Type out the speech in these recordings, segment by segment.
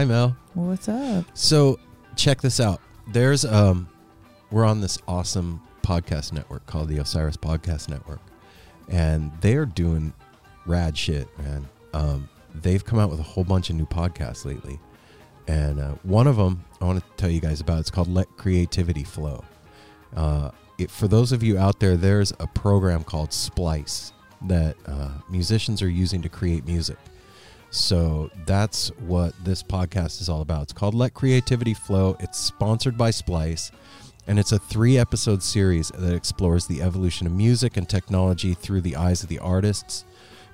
Hi Mel. What's up? So check this out. There's um we're on this awesome podcast network called the Osiris Podcast Network. And they're doing rad shit, man. Um they've come out with a whole bunch of new podcasts lately. And uh, one of them I want to tell you guys about. It's called Let Creativity Flow. Uh, it, for those of you out there, there's a program called Splice that uh, musicians are using to create music. So that's what this podcast is all about. It's called Let Creativity Flow. It's sponsored by Splice, and it's a three episode series that explores the evolution of music and technology through the eyes of the artists,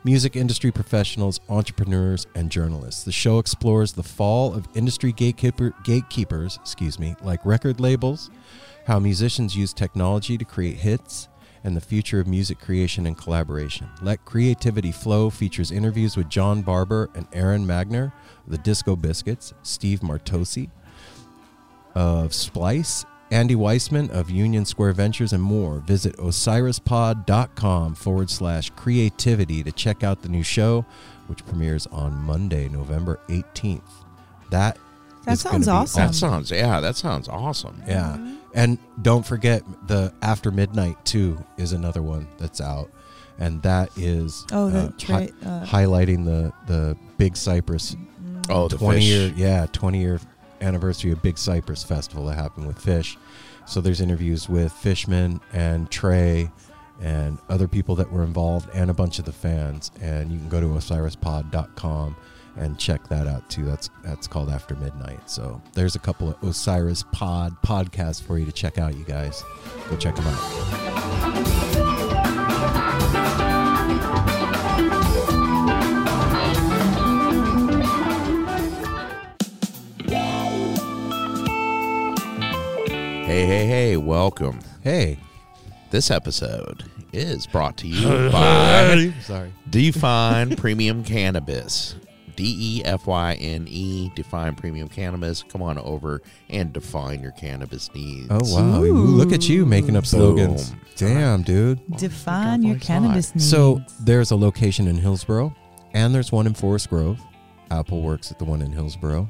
music industry professionals, entrepreneurs, and journalists. The show explores the fall of industry gatekeeper, gatekeepers, excuse me, like record labels, how musicians use technology to create hits, and the future of music creation and collaboration. Let Creativity Flow features interviews with Jon Barber and Aaron Magner the Disco Biscuits, Steve Martocci of Splice, Andy Weissman of Union Square Ventures, and more. Visit osirispod.com forward slash creativity to check out the new show, which premieres on Monday, November 18th. That That is gonna sounds be awesome. That sounds yeah, that sounds awesome. Yeah. And don't forget the After Midnight too is another one that's out. And that is Oh, the uh, tra- hi- uh, highlighting the the Big Cypress Oh, the 20 Phish. year yeah, 20 year anniversary of Big Cypress Festival that happened with Phish. So there's interviews with Fishman and Trey and other people that were involved and a bunch of the fans and you can go to osirispod.com and check that out too. That's that's called After Midnight. So there's a couple of Osiris Pod podcasts for you to check out, you guys. Go check them out. Hey, hey, hey, welcome. Hey, This episode is brought to you by sorry. Defyne Premium Cannabis. D E F Y N E, Defyne Premium Cannabis. Come on over and define your cannabis needs. Oh wow, Ooh, look at you making up slogans. Boom. Damn, dude. Define your Why not? cannabis needs. So there's a location in Hillsboro, and there's one in Forest Grove. Apple works at the one in Hillsboro,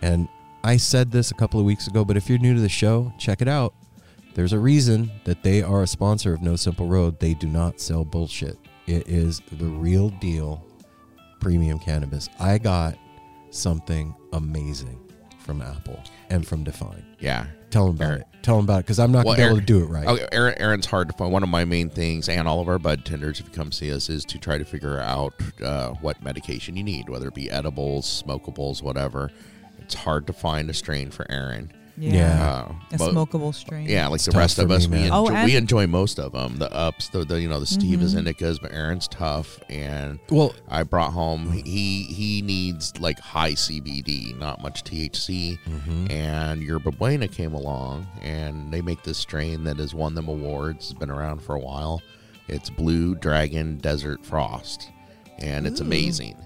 and I said this a couple of weeks ago, but if you're new to the show, check it out. There's a reason that they are a sponsor of No Simple Road. They do not sell bullshit. It is the real deal premium cannabis. I got something amazing from Apple and from Defyne. Yeah. Tell them about Aaron. it. Tell them about it because I'm not Well, gonna be able to do it right. Okay, Aaron, Aaron's hard to find. One of my main things, and all of our bud tenders, if you come see us, is to try to figure out uh, what medication you need, whether it be edibles, smokables, whatever. It's hard to find a strain for Aaron. Yeah. Uh, a but- smokable strain. Yeah, like the rest for of me, us, we enjoy, Oh, we enjoy most of them. The ups, the, the you know the sativas Mhm. indicas, but Aaron's tough, and well, I brought home he he needs like high CBD, not much THC. mhm. And Yerba Buena came along, and they make this strain that has won them awards. It's been around for a while. It's Blue Dragon Desert Frost, and it's Ooh. amazing.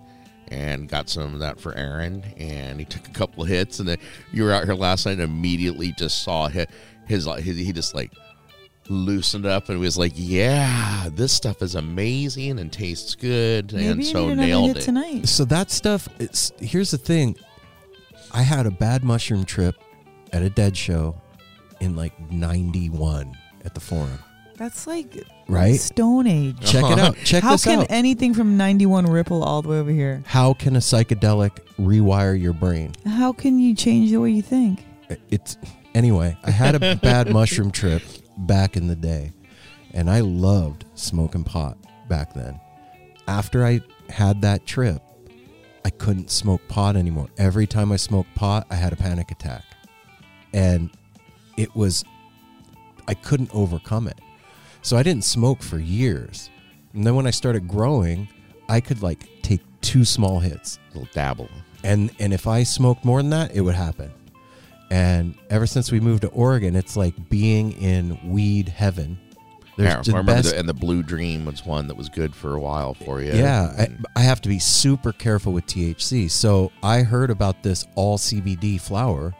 And got some of that for Aaron, and he took a couple of hits. And then you were out here last night, and immediately just saw his, his his, he just like loosened up and was like, "Yeah, this stuff is amazing and tastes good," Maybe and so nailed it. tonight. So that stuff. It's here's the thing. I had a bad mushroom trip at a dead show in like '91 at the Forum. That's like Right? Stone Age. Check it out. Check it out. How this can out. anything from 91 ripple all the way over here? How can a psychedelic rewire your brain? How can you change the way you think? It's anyway. I had a bad mushroom trip back in the day, and I loved smoking pot back then. After I had that trip, I couldn't smoke pot anymore. Every time I smoked pot, I had a panic attack, and it was I couldn't overcome it. So I didn't smoke for years. And then when I started growing, I could like take two small hits a little dabble. and and if I smoked more than that, it would happen. And ever since we moved to Oregon, it's like being in weed heaven. There's Yeah, I remember best- the, and the Blue Dream was one that was good for a while for you. yeah, I, I have to be super careful with THC. So I heard about this all CBD flower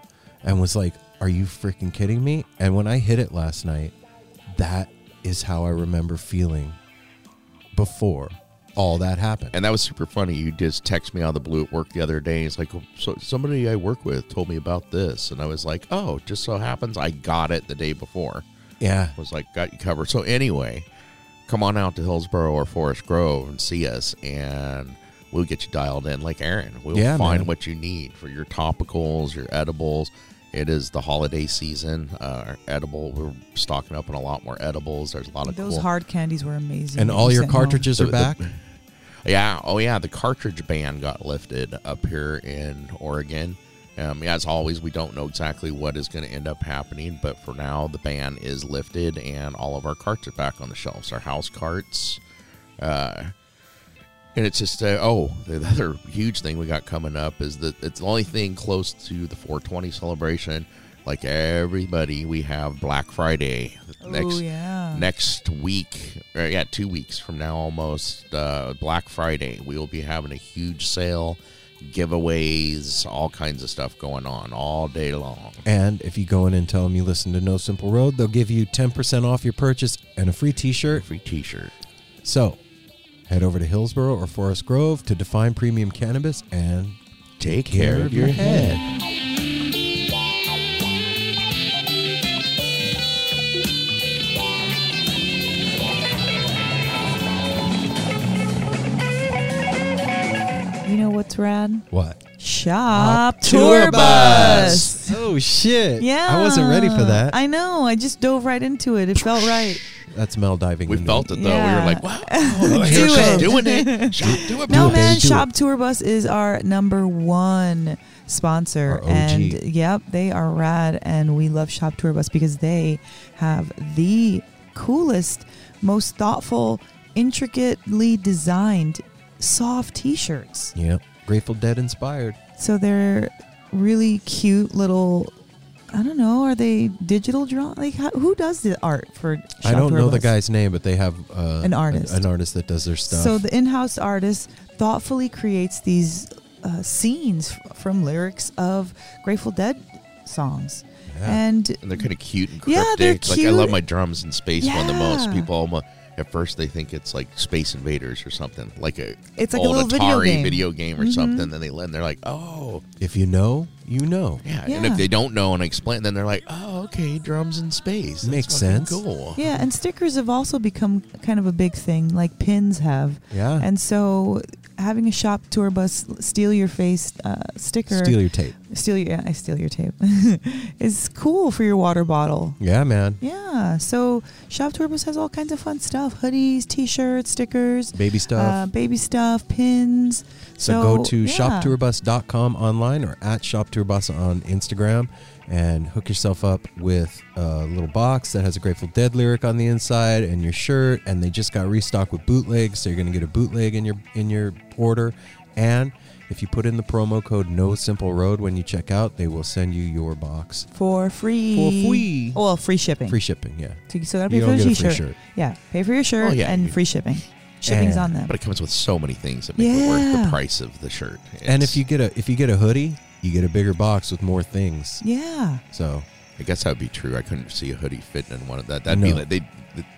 and was like, "Are you freaking kidding me?" And when I hit it last night, that is how I remember feeling before all that happened. And that was super funny. You just text me out of the blue at work the other day. It's like, "Oh, so somebody I work with told me about this, and I was like, oh, just so happens I got it the day before. yeah, was like, got you covered. So anyway, come on out to Hillsboro or Forest Grove and see us, and we'll get you dialed in like Aaron. We'll Yeah, find man. what you need for your topicals, your edibles. It is the holiday season. Uh, edible, we're stocking up on a lot more edibles. There's a lot of Those cool. hard candies were amazing. and all you your sent home. cartridges The- are the- back. Yeah. Oh, yeah. The cartridge ban got lifted up here in Oregon. Um, as always, we don't know exactly what is going to end up happening, but for now, the ban is lifted, and all of our carts are back on the shelves. Our house carts, uh, and it's just uh, oh, the other huge thing we got coming up is that it's the only thing close to the 420 celebration. Like everybody, we have Black Friday Oh, next yeah. next week, or yeah, two weeks from now almost, uh, Black Friday, we will be having a huge sale, giveaways, all kinds of stuff going on all day long. And if you go in and tell them you listen to No Simple Road, they'll give you 10% off your purchase and a free t shirt. Free t shirt. So head over to Hillsboro or Forest Grove to Defyne premium cannabis and take care of your head. You know what's rad? What? Shop Tour Tour Bus. Bus. Oh shit! Yeah. I wasn't ready for that. I know. I just dove right into it. It felt right. That's Mel diving. We into felt it though. We Yeah. were like, wow, oh, Do here she's it. doing it. She's doing No, it, baby, man. do Shop Tour Bus is our number one sponsor. Our OG. And yep, they are rad. And we love Shop Tour Bus because they have the coolest, most thoughtful, intricately designed soft t shirts. Yep. Grateful Dead inspired. So they're really cute little. I don't know. Are they digital drawn? Like, how, who does the art for? Shop I don't Tour know the guy's name, but they have uh, An artist. An, artist that does their stuff. So the in-house artist thoughtfully creates these uh, scenes f- from lyrics of Grateful Dead songs, Yeah. and And they're kind of cute and Yeah, cryptic. they're Like I love my drums and space one the most. Yeah. People almost at first they think it's like Space Invaders or something, like a It's like a old little video Atari game. video game or Mhm. something. Then they and they're like, oh if you know, you know. yeah. And if they don't know and I explain, then they're like, oh okay, drums in space. That's Makes sense. Cool. yeah, and stickers have also become kind of a big thing, like pins have, Yeah. and so having a shop tour bus steal your face uh, sticker, Steal your tape. steal your, yeah, I steal your tape, is cool for your water bottle. Yeah, man. Yeah, so Shop Tour Bus has all kinds of fun stuff: hoodies, T-shirts, stickers, Baby stuff. uh, baby stuff, pins. So, go to yeah. shoptourbus.com online or at shoptourbus on Instagram and hook yourself up with a little box that has a Grateful Dead lyric on the inside and your shirt. And they just got restocked with bootlegs, so you're gonna get a bootleg in your in your order. And if you put in the promo code No Simple Road when you check out, they will send you your box for free. for free. Oh, well, free shipping. Free shipping, yeah. So, so gotta You pay for the free T-shirt. shirt. Yeah, pay for your shirt Oh, yeah, and you- free shipping. Shipping's And- on them. But it comes with so many things that make it worth the price of the shirt. And if you get a if you get a hoodie, you get a bigger box with more things. yeah, So I guess that would be true. I couldn't see a hoodie fitting in one of that. That'd be No. like they,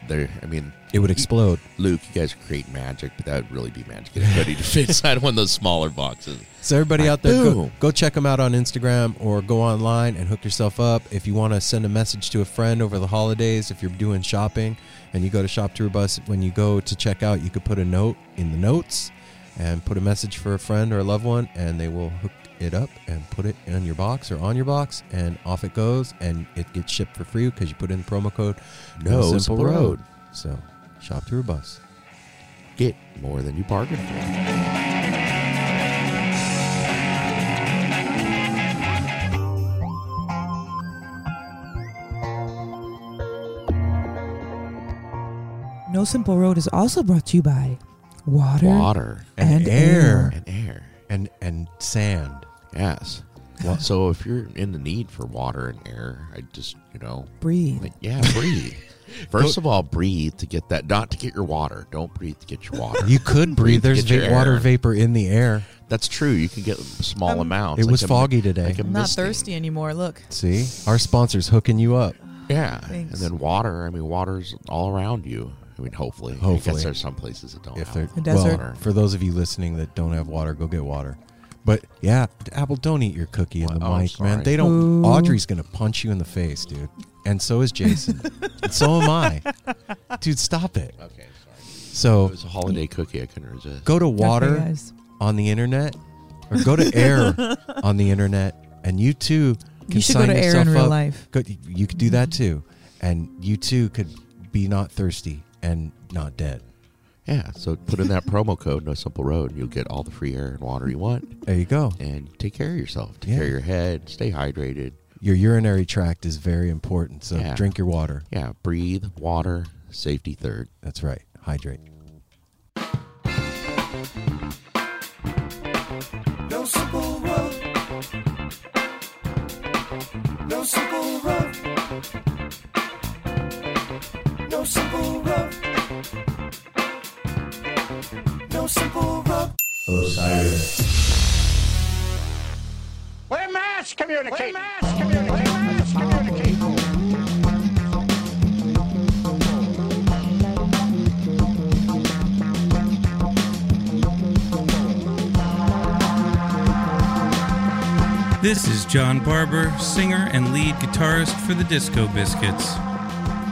they're. I mean, it would explode. Luke, you guys create magic, but that would really be magic. Get a hoodie to fit inside one of those smaller boxes. So everybody Like, out there, go, boom. go check them out on Instagram or go online and hook yourself up. If you want to send a message to a friend over the holidays, if you're doing shopping and you go to Shop Tour Bus, when you go to check out, you could put a note in the notes and put a message for a friend or a loved one, and they will hook it up and put it in your box or on your box, and off it goes, and it gets shipped for free because you put in the promo code No Simple Road. So Shop Tour Bus. Get more than you bargained for. No Simple Road is also brought to you by water, Water and, And air. and air. and and sand. Yes. Well- so if you're in the need for water and air, I just you know, Breathe. like, yeah, breathe. First of all, breathe to get that. Not to get your water. Don't breathe to get your water. You could breathe. Breathe There's va- water vapor in the air. That's true. You can get small Um, amounts. It like was a- foggy today. like a I'm not misting. thirsty anymore. Look. See, our sponsor's hooking you up. Yeah, Thanks. and then water. I mean, water's all around you. I mean, hopefully. I Hopefully. guess there's some places that don't. If have they're The desert. well, for those of you listening that don't have water, go get water. But yeah, Apple, don't eat your cookie in the Well, oh, mic, man. sorry. They don't. Ooh. Audrey's gonna punch you in the face, dude. And so is Jason. and so am I. Dude, stop it. Okay, sorry. It So was a holiday cookie. I couldn't resist. go to water Okay, guys. on the internet, or go to air on the internet, and you too can You should go sign to air yourself in real up. life. Go, you could do that too, and you too could be not thirsty and not dead. Yeah, so put in that promo code, No Simple Road, and you'll get all the free air and water you want. There you go. And take care of yourself. Take Yeah. care of your head. Stay hydrated. Your urinary tract is very important, so Yeah. drink your water. Yeah, breathe, water, safety third. That's right. Hydrate. Simple road. We're mass communicating. We're mass communicating. Mass communicating. This is Jon Barber, singer and lead guitarist for the Disco Biscuits.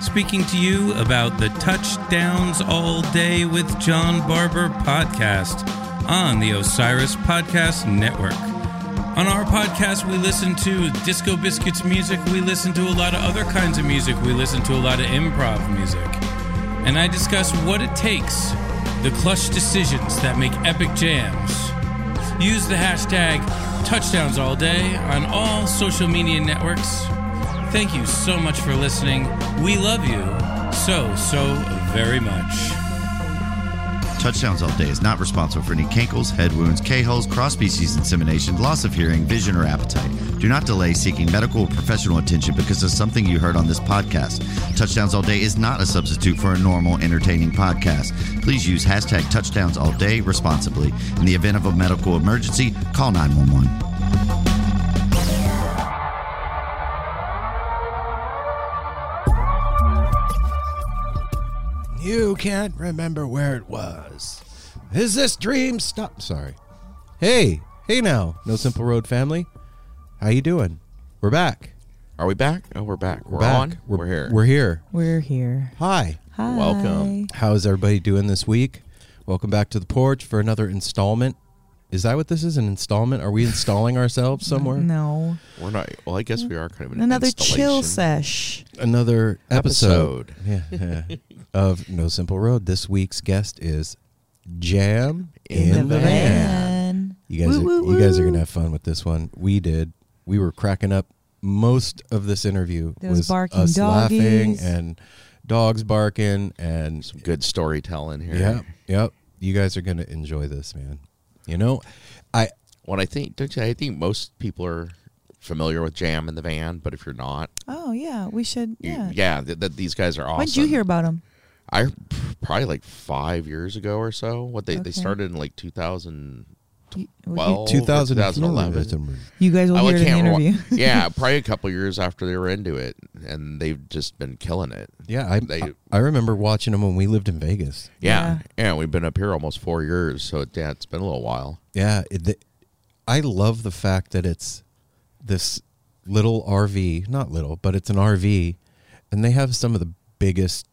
Speaking to you about the Touchdowns All Day with Jon Barber podcast on the Osiris Podcast Network. On our podcast, we listen to Disco Biscuits music, we listen to a lot of other kinds of music, we listen to a lot of improv music. And I discuss what it takes, the clutch decisions that make epic jams. Use the hashtag touchdowns all day on all social media networks. Thank you so much for listening. We love you so, so very much. Touchdowns All Day is not responsible for any cankles, head wounds, K-holes, cross-species insemination, loss of hearing, vision, or appetite. Do not delay seeking medical or professional attention because of something you heard on this podcast. Touchdowns All Day is not a substitute for a normal, entertaining podcast. Please use hashtag Touchdowns All Day responsibly. In the event of a medical emergency, call 911. You can't remember where it was. Is this dream stop? Sorry. Hey, hey now, No Simple Road family. How you doing? We're back. Are we back? Oh, we're back. We're, back. on. We're, here. We're here. We're here. Hi. Hi. Welcome. How's everybody doing this week? Welcome back to the porch for another installment. Is that what this is? An installment? Are we installing ourselves somewhere? No. We're not. Well, I guess we are kind of an Another chill sesh. Another episode, Episode. Yeah, yeah, of No Simple Road. This week's guest is Jam in, In the, the van. You guys, Woo, are, woo, you guys are gonna have fun with this one. We did. We were cracking up most of this interview. There was was barking us laughing and dogs barking and Some good storytelling here. yep, yep. You guys are gonna enjoy this, man. You know, I What I think, don't you? I think most people are familiar with Jam in the Van, but if you're not, Oh yeah, we should. you- Yeah. yeah, th- th- these guys are awesome. When did you hear about them? I probably like five years ago or so. What they Okay. they started in like 2000. You, Well, 2011. you guys will Oh, I hear it in the remember. interview. yeah, probably a couple years after they were into it, and they've just been killing it. Yeah, I, They- I I remember watching them when we lived in Vegas. Yeah, yeah, we've been up here almost four years, so it, yeah, it's been a little while. Yeah, it, the, I love the fact that it's this little RV, not little, but it's an RV, and they have some of the biggest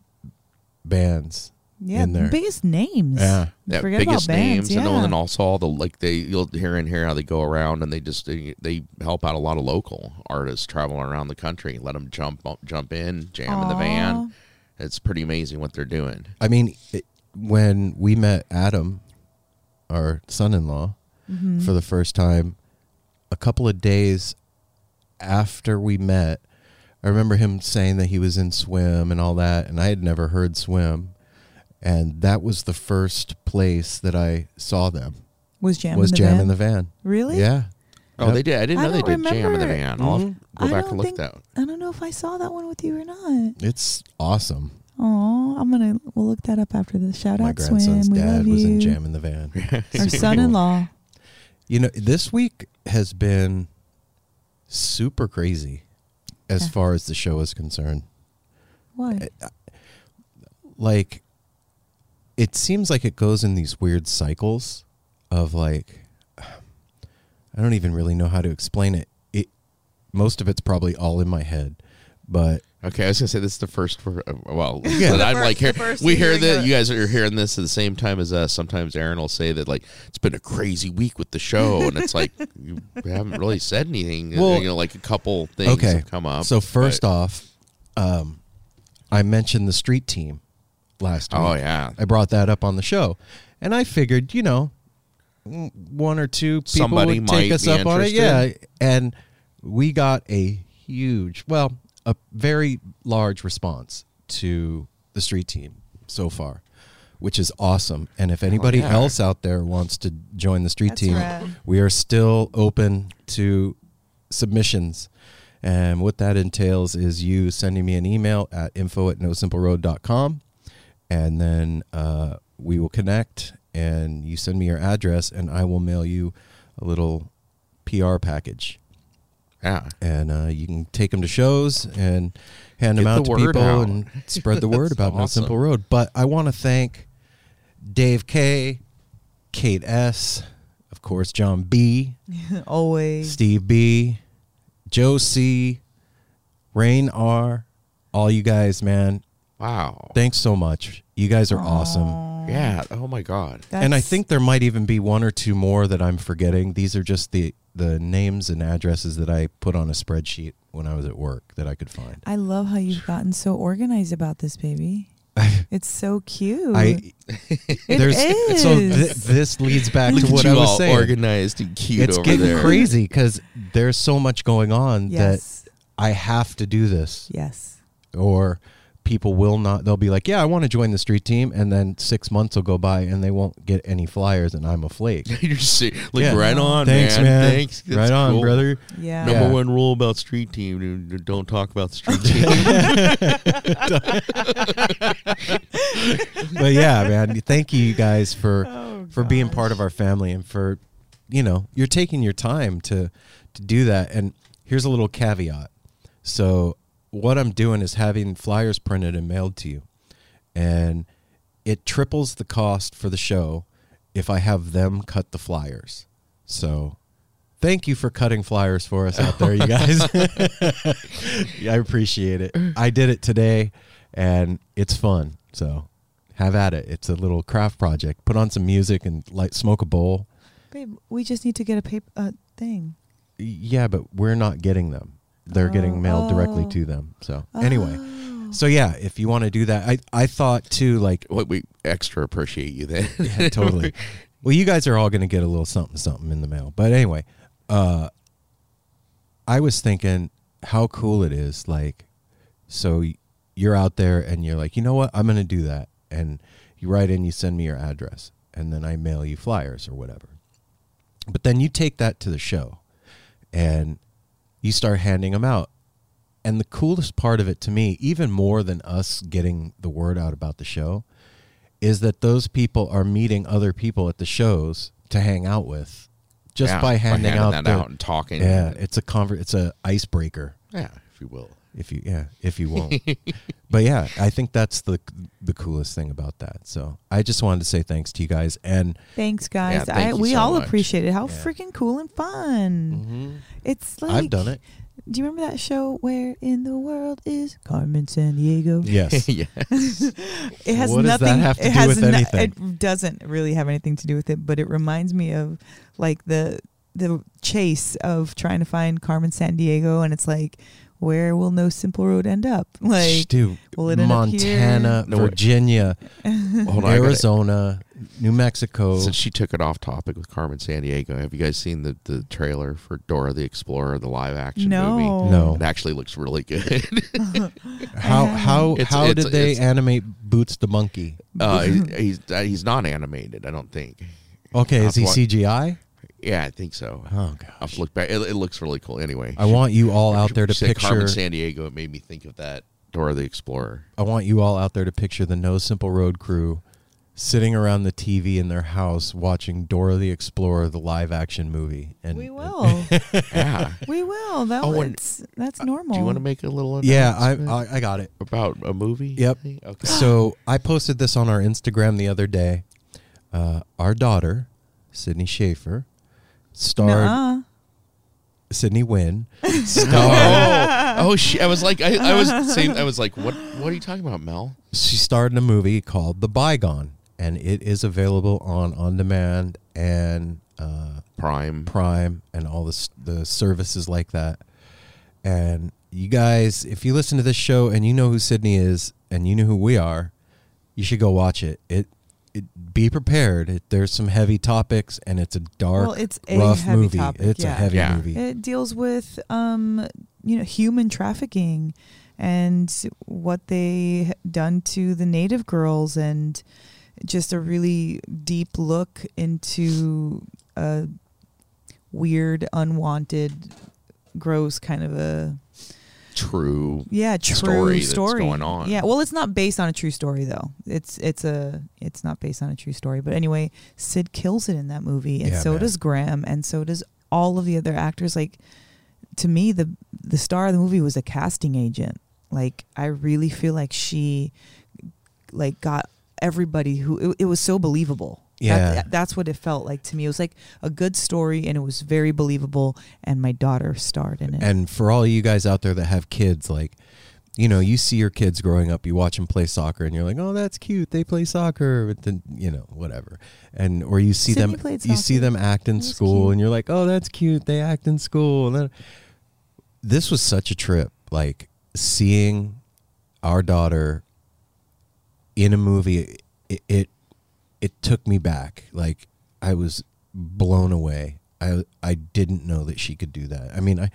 bands Yeah, in there. biggest names. Yeah. Yeah, Forget biggest about bands, names, and yeah. then also all the like they you'll hear and hear how they go around and they just they, they help out a lot of local artists traveling around the country. Let them jump up- jump in, jam in the van. It's pretty amazing what they're doing. I mean, it, when we met Adam, our son-in-law, Mm-hmm. for the first time, a couple of days after we met, I remember him saying that he was in swim and all that, and I had never heard swim, and that was the first place that I saw them Was Jam was in the Jam van? in the Van. Really? Yeah. Oh, they did. I didn't I know they don't did jam in the van. I'll have to mm-hmm. go I back don't and look think- that. I don't know if I saw that one with you or not. It's awesome. Oh, I'm gonna we'll look that up after this. Shout My out grandson's Swim. We dad was in. Jam in the Van. Our son-in-law. You know, this week has been super crazy as Yeah. far as the show is concerned. What? Like, it seems like it goes in these weird cycles of like, I don't even really know how to explain it. It most of it's probably all in my head, but Okay, I was gonna say this is the first for uh, well, Yeah. I'm first- like here. We hear that it. you guys are hearing this at the same time as us. Sometimes Aaron will say that like it's been a crazy week with the show, and it's like you haven't really said anything. Well, you know, like a couple things okay. have come up. So first but- off, um, I mentioned the street team last week. oh yeah, I brought that up on the show, and I figured, you know, mm, one or two people Somebody would take us be up on it. Yeah, and we got a huge, well, a very large response to the street team so far, which is awesome. And if anybody yeah. else out there wants to join the street That's team, rad. we are still open to submissions. And what that entails is you sending me an email at info at nosimpleroad.com and then uh, we will connect and you send me your address and I will mail you a little PR package yeah. and uh, you can take them to shows and hand them out the to people out. and spread the word That's about No awesome. Simple Road. But I want to thank Dave K, Kate S, of course, John B, Always. Steve B, Joe C, Rain R, all you guys, man. Wow. Thanks so much. You guys are awesome. Yeah. Oh my God. and I think there might even be one or two more that I'm forgetting. These are just the the names and addresses that I put on a spreadsheet when I was at work that I could find. I love how you've gotten so organized about this, baby. It's so cute. I It there's so th- this leads back Look to what you I was all saying. organized and cute it's over getting there. crazy because there's so much going on yes. that I have to do this, yes. or people will not. They'll be like, "Yeah, I want to join the street team," and then six months will go by and they won't get any flyers, and I'm a flake. You're just saying, like Yeah. right on, Thanks, man. man. Thanks. That's right on, cool. brother. Yeah. Number Yeah. one rule about street team: dude, don't talk about the street team. but yeah, man, thank you guys for Oh, for being part of our family and for you know you're taking your time to to do that. And here's a little caveat. So what I'm doing is having flyers printed and mailed to you, and it triples the cost for the show if I have them cut the flyers. So. Thank you for cutting flyers for us out there, you guys. Yeah, I appreciate it. I did it today, and it's fun. So have at it. It's a little craft project. Put on some music and like smoke a bowl. Babe, we just need to get a paper uh, thing. Yeah, but we're not getting them. They're Oh, getting mailed directly oh. to them. So anyway, Oh. so yeah, if you want to do that, I I thought too like what we extra appreciate you then. yeah, totally. Well, you guys are all going to get a little something something in the mail. But anyway, uh I was thinking how cool it is like so you're out there and you're like, "You know what? I'm going to do that." And you write in, you send me your address, and then I mail you flyers or whatever. But then you take that to the show and you start handing them out. And the coolest part of it to me, even more than us getting the word out about the show, is that those people are meeting other people at the shows to hang out with just Yeah, by handing handing out that the- out and talking. Yeah, it's a conver- it's a icebreaker yeah, if you will. If you yeah if you won't but yeah i think that's the the coolest thing about that so i just wanted to say thanks to you guys and Thanks, guys. thank I, you we so all much. appreciate it. How Yeah. freaking cool and fun. Mm-hmm. It's like i've done it Do you remember that show where in the world is Carmen Sandiego? yes yeah. It has What does that nothing. have to it do has with no- anything? It doesn't really have anything to do with it, but it reminds me of like the the chase of trying to find Carmen Sandiego, and it's like, where will No Simple Road end up? Like, dude will it end up here? montana No, virginia Hold on, I gotta- arizona new mexico Since she took it off topic with Carmen Sandiego, have you guys seen the, the trailer for Dora the Explorer, the live action no, movie? No. It actually looks really good. how how It's- how it's- did they it's- animate boots the monkey uh, he's uh, he's not animated, I don't think. okay is he That's what- cgi Yeah, I think so. oh I'll gosh have to look back. It, it looks really cool. Anyway, i want you all out there to She said Carmen picture San Diego. It made me think of that Dora the Explorer. I want you all out there to picture the No Simple Road crew sitting around the TV in their house watching Dora the Explorer, the live action movie. And we will, Yeah. we will. That Oh, and- that's that's normal. Do you want to make a little yeah, I, I I got it. about a movie? Yep. Okay. So I posted this on our Instagram the other day. Uh, our daughter, Sydney Schaefer, starred Nuh-uh. Sydney Wynn, starred. Oh, oh, she, I was like, I, I was saying, I was like, what? What are you talking about, Mel? she starred in a movie called The Bygone, and it is available on on demand and uh, Prime. Prime and all this the services like that. And you guys, if you listen to this show and you know who Sydney is and you know who we are, you should go watch it. It, it be prepared. It, there's some heavy topics and it's a dark, Well, it's a rough heavy movie. topic, it's a heavy Yeah. movie. It deals with um, you know, human trafficking and what they done to the native girls and just a really deep look into a weird, unwanted, gross kind of a True. yeah true story story, that's going on. Yeah, well, it's not based on a true story though. It's it's a it's not based on a true story. But anyway, Sid kills it in that movie, and Yeah, so man. does Graham, and so does all of the other actors. Like to me, the the star of the movie was a casting agent. Like I really feel like she like got everybody who it, it was so believable. Yeah. That, that's what it felt like to me. It was like a good story, and it was very believable. And my daughter starred in it. And for all you guys out there that have kids, like, you know, you see your kids growing up, you watch them play soccer, and you're like, oh, that's cute. They play soccer, but then you know, whatever. And or you see Sydney them, you see them act in oh, That school, cute. and you're like, oh, that's cute. They act in school, and then this was such a trip. Like seeing our daughter in a movie, it, it it took me back. Like I was blown away. I I didn't know that she could do that. I mean, I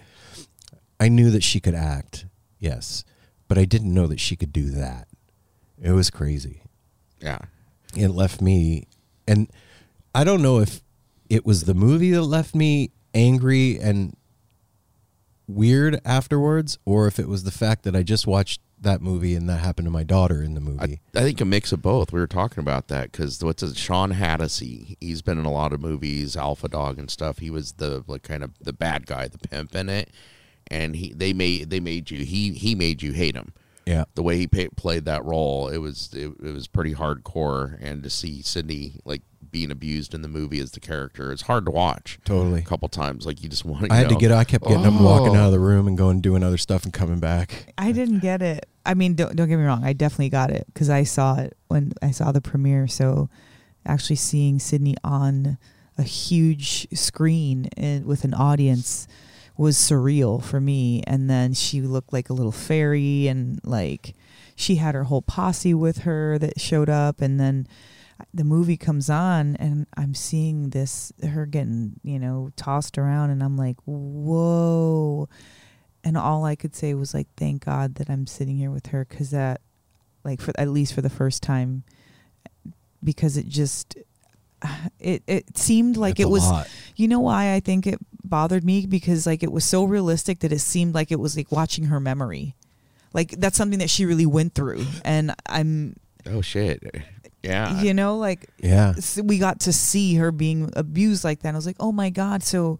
I knew that she could act, yes, but I didn't know that she could do that. It was crazy. Yeah. It left me and I don't know if it was the movie that left me angry and weird afterwards or if it was the fact that I just watched that movie and that happened to my daughter in the movie. I, I think a mix of both. We were talking about that because what's it, Shawn Hatosy? He's been in a lot of movies, Alpha Dog and stuff. He was the like kind of the bad guy, the pimp in it, and he they made they made you he he made you hate him. yeah. The way he pa played that role, it was it, it was pretty hardcore, and to see Sydney like being abused in the movie as the character, it's hard to watch. Totally. a couple times, like you just want to. I had to get out. I kept getting up and walking "Oh." out of the room and going doing other stuff and coming back. I didn't get it. I mean, don't don't get me wrong. I definitely got it because I saw it when I saw the premiere. So, actually seeing Sydney on a huge screen and with an audience was surreal for me. And then she looked like a little fairy, and like she had her whole posse with her that showed up. And then the movie comes on, and I'm seeing this her getting you know tossed around, and I'm like, whoa and all I could say was like, "Thank God that I'm sitting here with her," because that, like, for at least for the first time, because it just, it it seemed like That's it was. lot. You know why I think it bothered me because like it was so realistic that it seemed like it was like watching her memory, like that's something that she really went through, and I'm, Oh shit! Yeah, you know, like Yeah. s- we got to see her being abused like that. And I was like, oh my god! So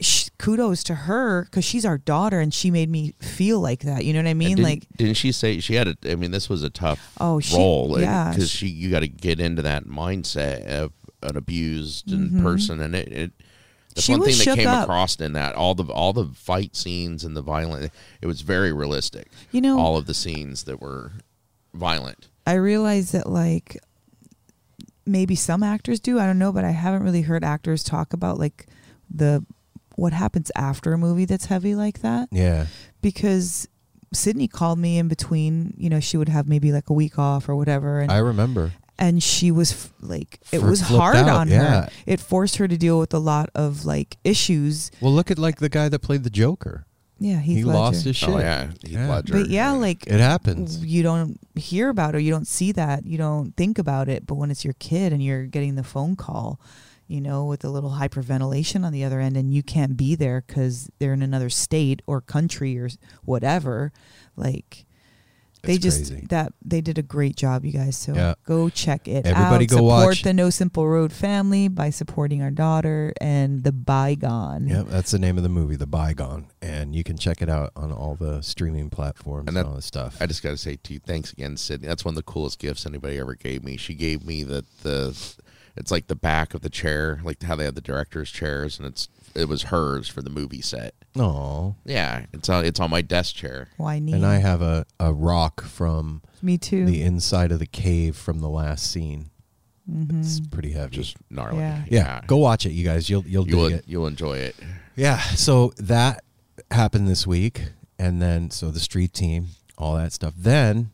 sh- kudos to her because she's our daughter, and she made me feel like that. You know what I mean? didn't, Like, didn't she say she had a? I mean, this was a tough Oh, she- role, yeah, because she- she you got to get into that mindset of an abused and Mhm. person, and it. it that's She one thing that came up. across in that all the all the fight scenes and the violent. It was very realistic. You know- all of the scenes that were violent. I realized that like maybe some actors do. I don't know, but I haven't really heard actors talk about like the what happens after a movie that's heavy like that. Yeah. Because Sydney called me in between. You know, she would have maybe like a week off or whatever, and I remember. and she was f- like it Fr- was hard out, on yeah. her it forced her to deal with a lot of like issues Well, look at like the guy that played the Joker. Yeah Heath he Ledger. lost his oh, shit. Oh yeah, Heath Yeah. Ledger. but yeah like It happens. you don't hear about it or you don't see that you don't think about it but when it's your kid and you're getting the phone call you know with a little hyperventilation on the other end and you can't be there because they're in another state or country or whatever like they It's just crazy. that they did a great job you guys so Yeah. go check it Everybody out go support watch. the no simple road family by supporting our daughter and the bygone Yep, that's the name of the movie, The Bygone, and you can check it out on all the streaming platforms and, And all this stuff. I just got to say to you, thanks again, Sydney. That's one of the coolest gifts anybody ever gave me. She gave me the the, it's like the back of the chair, like how they have the director's chairs, and it's it was hers for the movie set. Oh, Yeah, it's on it's on my desk chair. why need And I have a, a rock from me too the inside of the cave from the last scene. Mhm. It's pretty heavy. Just gnarly. Yeah. yeah, go watch it, you guys. You'll you'll You'll dig it. you'll enjoy it. Yeah, so that happened this week, and then so the street team, all that stuff. Then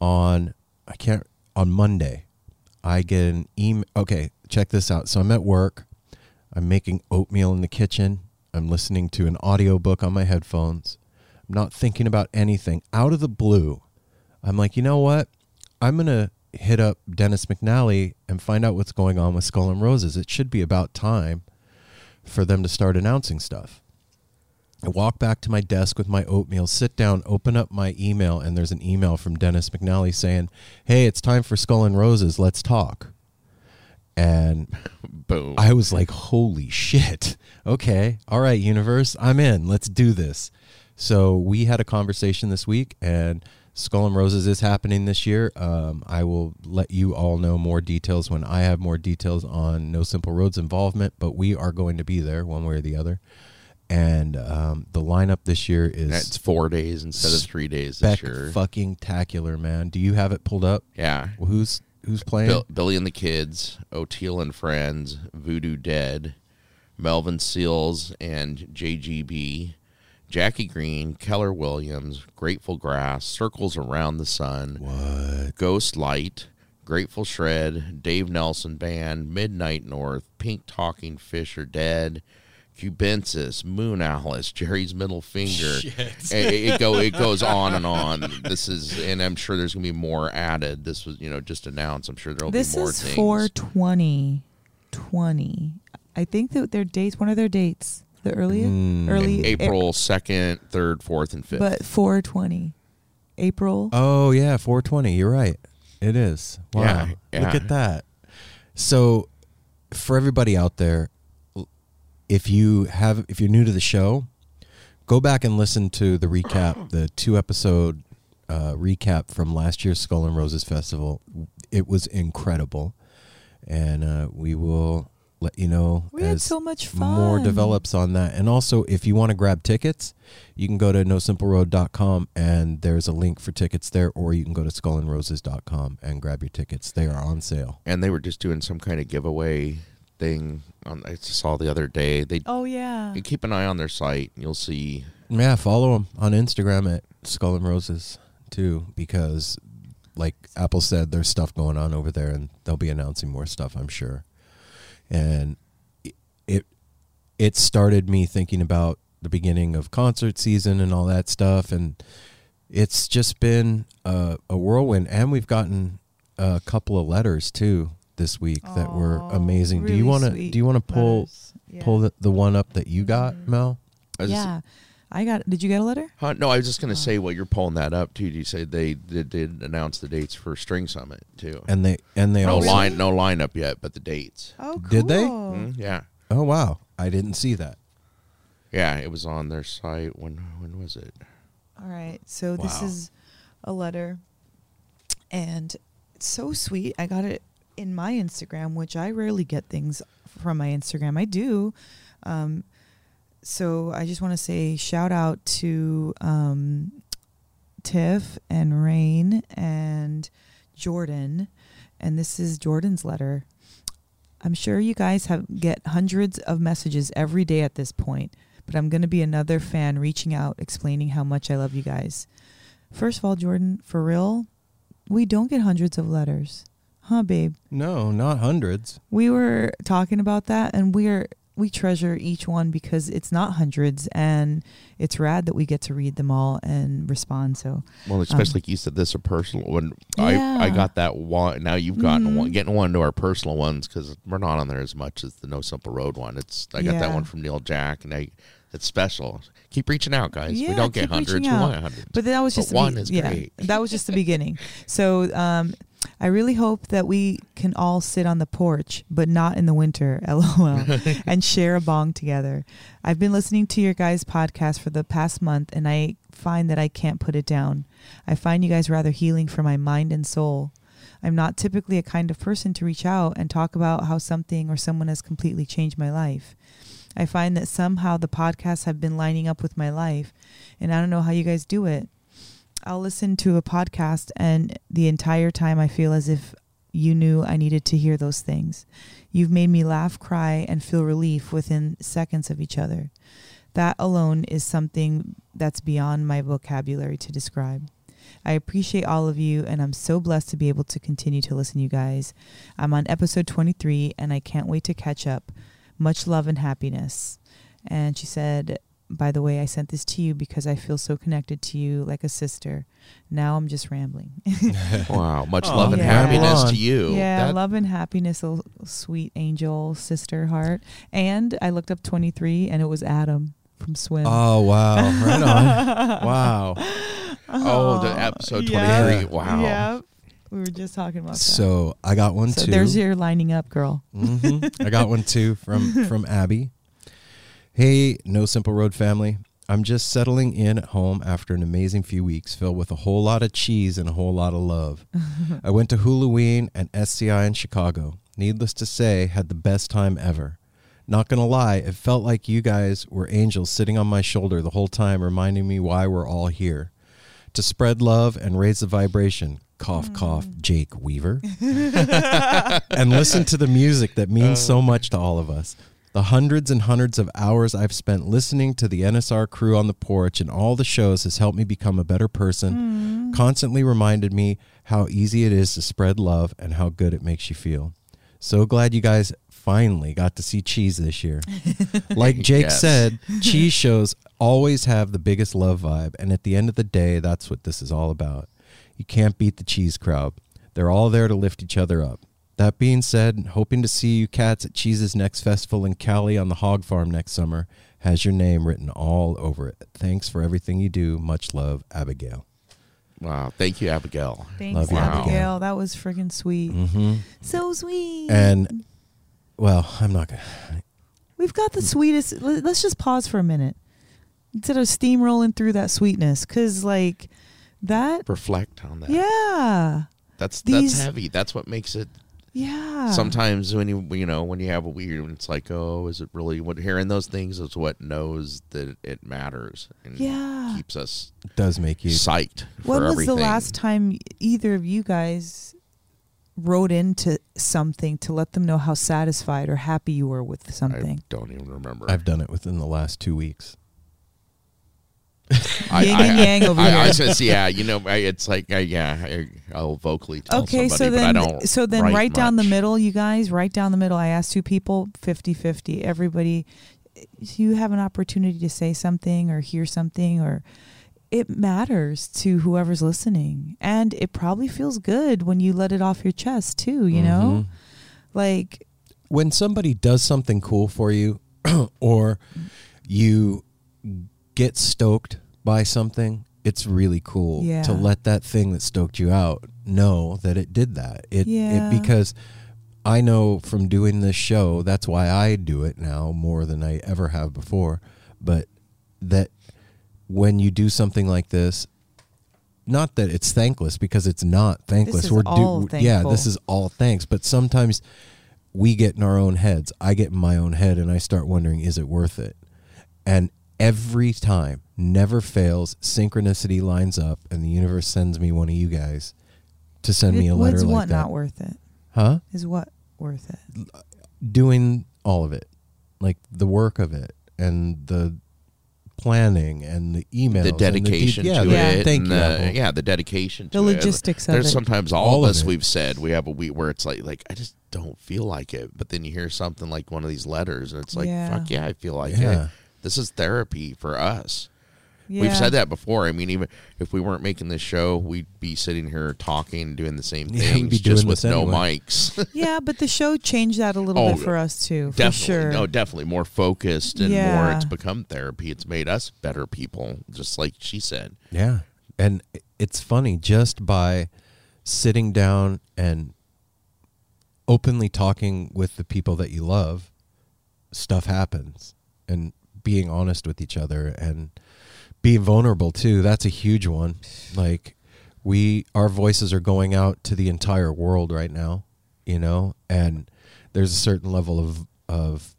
on I can't on Monday, I get an email. Okay, check this out. So I'm at work. I'm making oatmeal in the kitchen. I'm listening to an audiobook on my headphones. I'm not thinking about anything. Out of the blue, I'm like, you know what? I'm gonna hit up Dennis McNally and find out what's going on with Skull and Roses. It should be about time for them to start announcing stuff. I walk back to my desk with my oatmeal, sit down, open up my email, and there's an email from Dennis McNally saying, Hey, it's time for Skull and Roses. Let's talk. And Boom. I was like, Holy shit. Okay. All right, universe, I'm in. Let's do this. So we had a conversation this week, and Skull and Roses is happening this year. Um, I will let you all know more details when I have more details on No Simple Roads involvement, but we are going to be there one way or the other. And um, the lineup this year is That's four days instead of three days this spec year. fucking tacular, man. Do you have it pulled up? Yeah. Who's who's playing? Bill, Billy and the Kids, Oteil and Friends, Voodoo Dead, Melvin Seals and JGB, Jackie Greene, Keller Williams, Grateful Grass, Circles Around the Sun, What? Ghost Light, Grateful Shred, Dave Nelson Band, Midnight North, Pink Talking Fish are Dead, Cubensis, Moon Alice, Jerry's Middle Finger. It, it go it goes on and on. This is and I'm sure there's gonna be more added. This was you know just announced. I'm sure there'll This be more This is things. for 2020. I think that their dates, one of their dates, the earliest, Mm. early April second, third, fourth, and fifth. but 420. April. Oh yeah, 420. You're right. It is. Wow. Yeah, yeah. Look at that. So, for everybody out there, l- if you have if you're new to the show, go back and listen to the recap, the two episode uh, recap from last year's Skull and Roses festival. It was incredible, and uh, we will let you know We had as so much more develops on that. And also, if you want to grab tickets, you can go to nosimpleroad.com and there's a link for tickets there, or you can go to skullandroses.com and grab your tickets. They are on sale. and they were just doing some kind of giveaway thing. On I saw the other day. They Oh yeah. you keep an eye on their site. You'll see. Yeah, follow them on Instagram at Skull and Roses too, because like Apple said, there's stuff going on over there, and they'll be announcing more stuff, I'm sure. And it- it it started me thinking about the beginning of concert season and all that stuff, and it's just been a, a whirlwind. And we've gotten a couple of letters too this week that were amazing. do you want to do you want to pull. Yeah. pull the, the one up that you got, Mhm. Mel? I was- yeah. I got. Did you get a letter? Huh, no, I was just gonna Oh. say while you're pulling that up too. You say they did, did announce the dates for String Summit too. And they and they no also line, no lineup yet, but the dates. Oh, cool. Did they? Mm, yeah, Oh wow, I didn't see that. yeah, it was on their site. When when was it? All right. So this is a letter, and it's so sweet. I got it in my Instagram, which I rarely get things from my Instagram. I do. Um, so I just want to say shout out to um, Tiff and Rain and Jordan, and this is Jordan's letter. I'm sure you guys have get hundreds of messages every day at this point, but I'm going to be another fan reaching out explaining how much I love you guys. First of all, Jordan, for real, we don't get hundreds of letters. Huh, babe? No, not hundreds. We were talking about that and we're we treasure each one because it's not hundreds and it's rad that we get to read them all and respond. So Well, especially Um, like you said, this a personal one. I I got that one. Now you've gotten Mhm. one, getting one to our personal ones because we're not on there as much as the No Simple Road one. It's I got that one from Neil Jack, and I it's special. Keep reaching out, guys. we don't get keep hundreds. We want hundreds. But that was just the one be- is yeah, great. that was just the beginning. So um, I really hope that we can all sit on the porch, but not in the winter, lol, and share a bong together. I've been listening to your guys' podcast for the past month, and I find that I can't put it down. I find you guys rather healing for my mind and soul. I'm not typically a kind of person to reach out and talk about how something or someone has completely changed my life. I find that somehow the podcasts have been lining up with my life, and I don't know how you guys do it. I'll listen to a podcast, and the entire time I feel as if you knew I needed to hear those things. You've made me laugh, cry, and feel relief within seconds of each other. That alone is something that's beyond my vocabulary to describe. I appreciate all of you, and I'm so blessed to be able to continue to listen you guys. I'm on episode 23, and I can't wait to catch up. Much love and happiness. And she said, By the way, I sent this to you because I feel so connected to you like a sister. Now I'm just rambling. wow, much Aw, love and yeah. happiness to you. yeah, That- love and happiness, oh, sweet angel sister heart. And I looked up 23, and it was Adam from Swim. Oh wow, right on. wow. Oh, the episode yeah, 23. Wow. Yeah. We were just talking about that. So I got one So too. there's your lining up, girl. hmm I got one too from from Abby. Hey, No Simple Road family. I'm just settling in at home after an amazing few weeks filled with a whole lot of cheese and a whole lot of love. I went to Halloween and SCI in Chicago. Needless to say, had the best time ever. Not gonna lie, it felt like you guys were angels sitting on my shoulder the whole time, reminding me why we're all here. To spread love and raise the vibration. Cough, mm. cough, Jake Weaver. and listen to the music that means so oh. much to all of us. The hundreds and hundreds of hours I've spent listening to the NSR crew on the porch and all the shows has helped me become a better person, mm. constantly reminded me how easy it is to spread love and how good it makes you feel. So glad you guys finally got to see Cheese this year. Like Jake Yes. said, Cheese shows always have the biggest love vibe, and at the end of the day, that's what this is all about. You can't beat the Cheese crowd. They're all there to lift each other up. That being said, hoping to see you cats at Cheese's next festival in Cali on the hog farm next summer has your name written all over it. Thanks for everything you do. Much love, Abigail. Wow. Thank you, Abigail. Thanks, Love you, Abigail. Abigail. That was friggin' sweet. Mm-hmm. So sweet. And, well, I'm not going to. We've got the sweetest. let- Let's just pause for a minute instead of steamrolling through that sweetness, because like that. Reflect on that. Yeah. That's These- that's heavy. That's what makes it Yeah. sometimes when you you know when you have a weird it's like oh is it really what hearing those things is what knows that it matters and Yeah. keeps us It does make you. psyched for When was everything. the last time either of you guys wrote into something to let them know how satisfied or happy you were with something? I don't even remember. I've done it within the last two weeks. I, Yin I- and yang over I, here. I says, yeah, you know, I, it's like, I, yeah, I, I'll vocally tell okay, somebody, so but I then don't. so then write right down the middle, you guys, right down the middle. I asked two people, 50-50. Everybody you have an opportunity to say something or hear something or it matters to whoever's listening. And it probably feels good when you let it off your chest too, you know? Mm-hmm. Like when somebody does something cool for you or you get stoked by something it's really cool Yeah. to let that thing that stoked you out know that it did that it, Yeah. it because i know from doing this show that's why i do it now more than i ever have before but that when you do something like this not that it's thankless because it's not thankless we're yeah thankful. this is all thanks but sometimes we get in our own heads i get in my own head and i start wondering is it worth it and every time never fails synchronicity lines up and the universe sends me one of you guys to send me a letter what's like what that not worth it? huh Is what worth it? doing all of it like the work of it and the planning and the emails the and dedication de- yeah, to the- Yeah. it, thank and you the, yeah, the dedication The to it. The logistics of There's it. sometimes all, All of of us it. we've said we have a week where it's like, like I just don't feel like it, but then you hear something like one of these letters, and it's like, Yeah. fuck yeah, I feel like Yeah. it. This is therapy for us. Yeah. We've said that before. I mean, even if we weren't making this show, we'd be sitting here talking and doing the same Yeah, things, just with no anyway. mics. Yeah, but the show changed that a little Oh, bit for us too, for definitely, sure. no, definitely more focused and more. It's become therapy. It's made us better people, just like she said. Yeah. And it's funny just by sitting down and openly talking with the people that you love, stuff happens. And being honest with each other and being vulnerable too. That's a huge one. Like we our voices are going out to the entire world right now, you know, and there's a certain level of of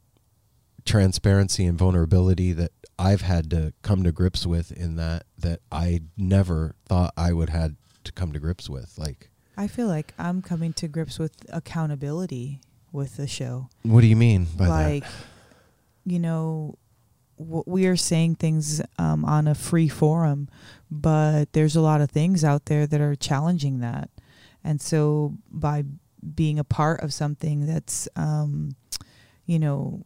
transparency and vulnerability that I've had to come to grips with in that that I never thought I would had to come to grips with. Like, I feel like I'm coming to grips with accountability with the show. what do you mean by that? like, you know, we are saying things um, on a free forum, but there's a lot of things out there that are challenging that. And so by being a part of something that's, um, you know,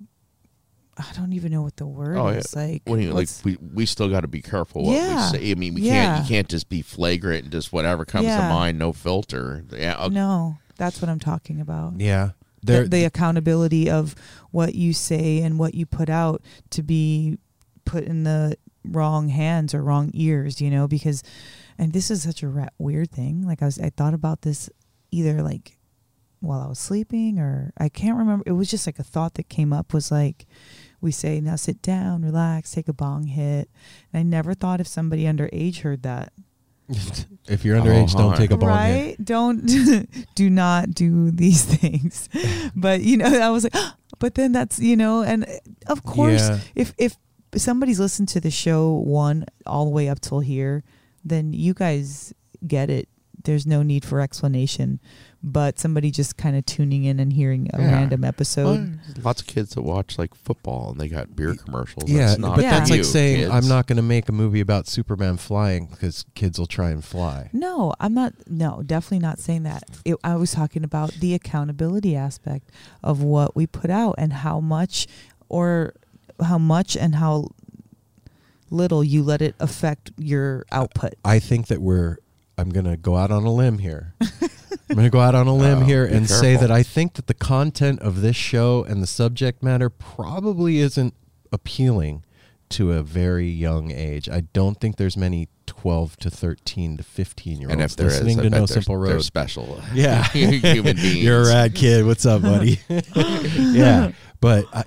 I don't even know what the word Oh, yeah. is. Like, What do you, like we we still got to be careful what Yeah. we say. I mean, we Yeah. can't you can't just be flagrant and just whatever comes Yeah. to mind, no filter. Yeah, okay. no, that's what I'm talking about. Yeah. The, the accountability of what you say and what you put out to be put in the wrong hands or wrong ears, you know, because and this is such a weird thing. Like I was I thought about this either like while I was sleeping or I can't remember. It was just like a thought that came up was like we say, now sit down, relax, take a bong hit. And I never thought if somebody underage heard that. If you're underage, Oh, don't hi. take a bong hit. right? Don't do not do these things. but you know, I was like, but then that's you know, and uh, of course, Yeah. if if somebody's listened to the show one all the way up till here, then you guys get it. There's no need for explanation. But somebody just kind of tuning in and hearing a Yeah. random episode. Well, lots of kids that watch like football and they got beer commercials. Yeah, That's not but that's for like saying kids. I'm not going to make a movie about Superman flying because kids will try and fly. No, I'm not. No, definitely not saying that. It, I was talking about the accountability aspect of what we put out and how much, or how much and how little you let it affect your output. I think that we're. I'm going to go out on a limb here. I'm going to go out on a limb Oh, here and say that I think that the content of this show and the subject matter probably isn't appealing to a very young age. I don't think there's many 12 to 13 to 15 year And olds if there is, listening I to No they're, Simple they're Road. special. Yeah, human beings. You're a rad kid. What's up, buddy? yeah, but I,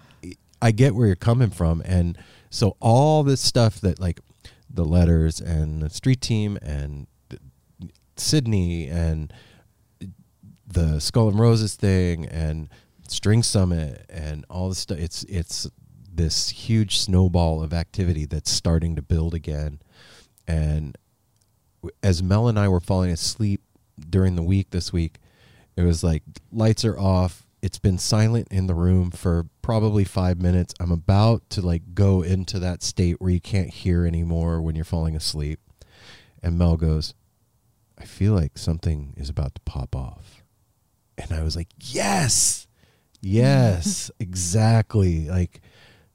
I get where you're coming from, and so all this stuff that like the letters and the street team and Sydney and the Skull and Roses thing and String Summit and all this stuff. It's it's this huge snowball of activity that's starting to build again, and as Mel and I were falling asleep during the week this week, it was like lights are off. It's been silent in the room for probably five minutes. I'm about to like go into that state where you can't hear anymore when you're falling asleep. And Mel goes, I feel like something is about to pop off. And I was like, yes, yes, exactly. Like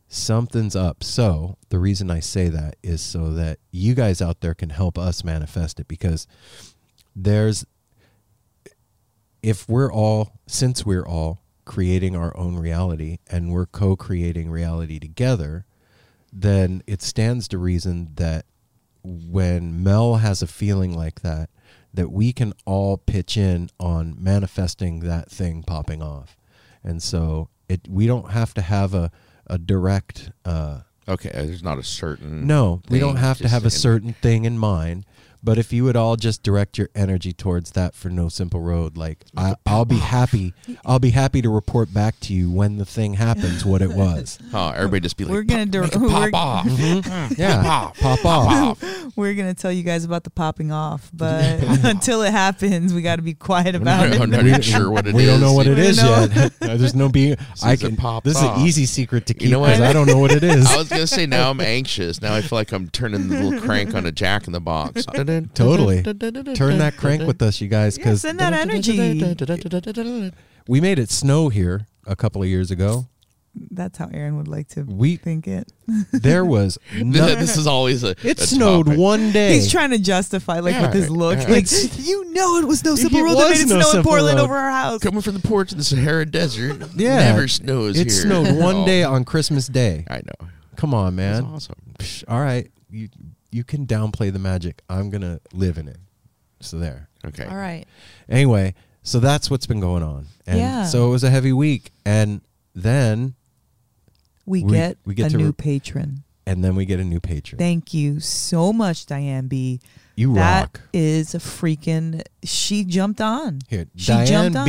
something's up. So the reason I say that is so that you guys out there can help us manifest it because there's if we're all since we're all creating our own reality and we're co-creating reality together then it stands to reason that when Mel has a feeling like that that we can all pitch in on manifesting that thing popping off and so it we don't have to have a a direct uh Okay, there's not a certain. no, we don't have to have a certain thing in mind. But if you would all just direct your energy towards that for No Simple Road, like I, I'll be happy. I'll be happy to report back to you when the thing happens, what it was. Oh, everybody just be like, We're gonna "Pop- do- make it we're- pop off. Mm-hmm. Mm-hmm. Yeah, Pop, pop off. We're gonna tell you guys about the popping off, but until it happens, we got to be quiet about No, it. no, not sure what it we don't know what it is We yet. Uh, there's no being. I can. pop. This is an easy secret to keep You know what? I don't know what it is. I was gonna say now I'm anxious. Now I feel like I'm turning the little crank on a Jack in the Box. Totally. Turn that crank with us, you guys, Yeah, because send that energy. we made it snow here a couple of years ago. That's how Aaron would like to We think it. there was no, this is always a. It a snowed topic. one day. He's trying to justify, like Yeah, with his look, yeah. like you know it was no simple It road that was made it no snow in Portland road. over our house. Coming from the porch of the Sahara Desert. Yeah. never snows it here. snowed one day on Christmas Day. I know. Come on, That's man. awesome. All right, you you can downplay the magic. I'm gonna live in it. So there. Okay. All right. Anyway, so that's what's been going on, and Yeah. so it was a heavy week, and then We, We- get, we get a to new re- patron. and then we get a new patron. Thank you so much, Diane B. you That rock. is a freaking. She jumped on. Here, she Diane jumped on.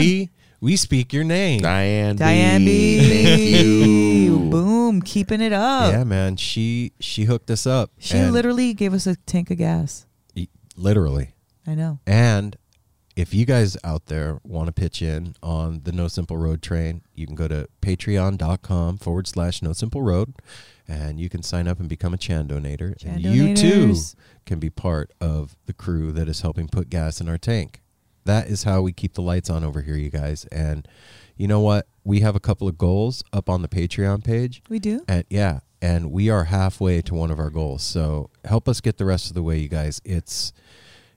B. We speak your name. Diane. Diane B. Thank you. Boom, keeping it up. yeah, man. She she hooked us up. She and- literally gave us a tank of gas. literally. I know. And if you guys out there want to pitch in on the No Simple Road train, you can go to patreon.com forward slash No Simple Road and you can sign up and become a Chan donator. and you too Chan-donators. can be part of the crew that is helping put gas in our tank. That is how we keep the lights on over here, you guys. And you know what? We have a couple of goals up on the Patreon page. We do. And yeah, and we are halfway to one of our goals. So help us get the rest of the way, you guys. It's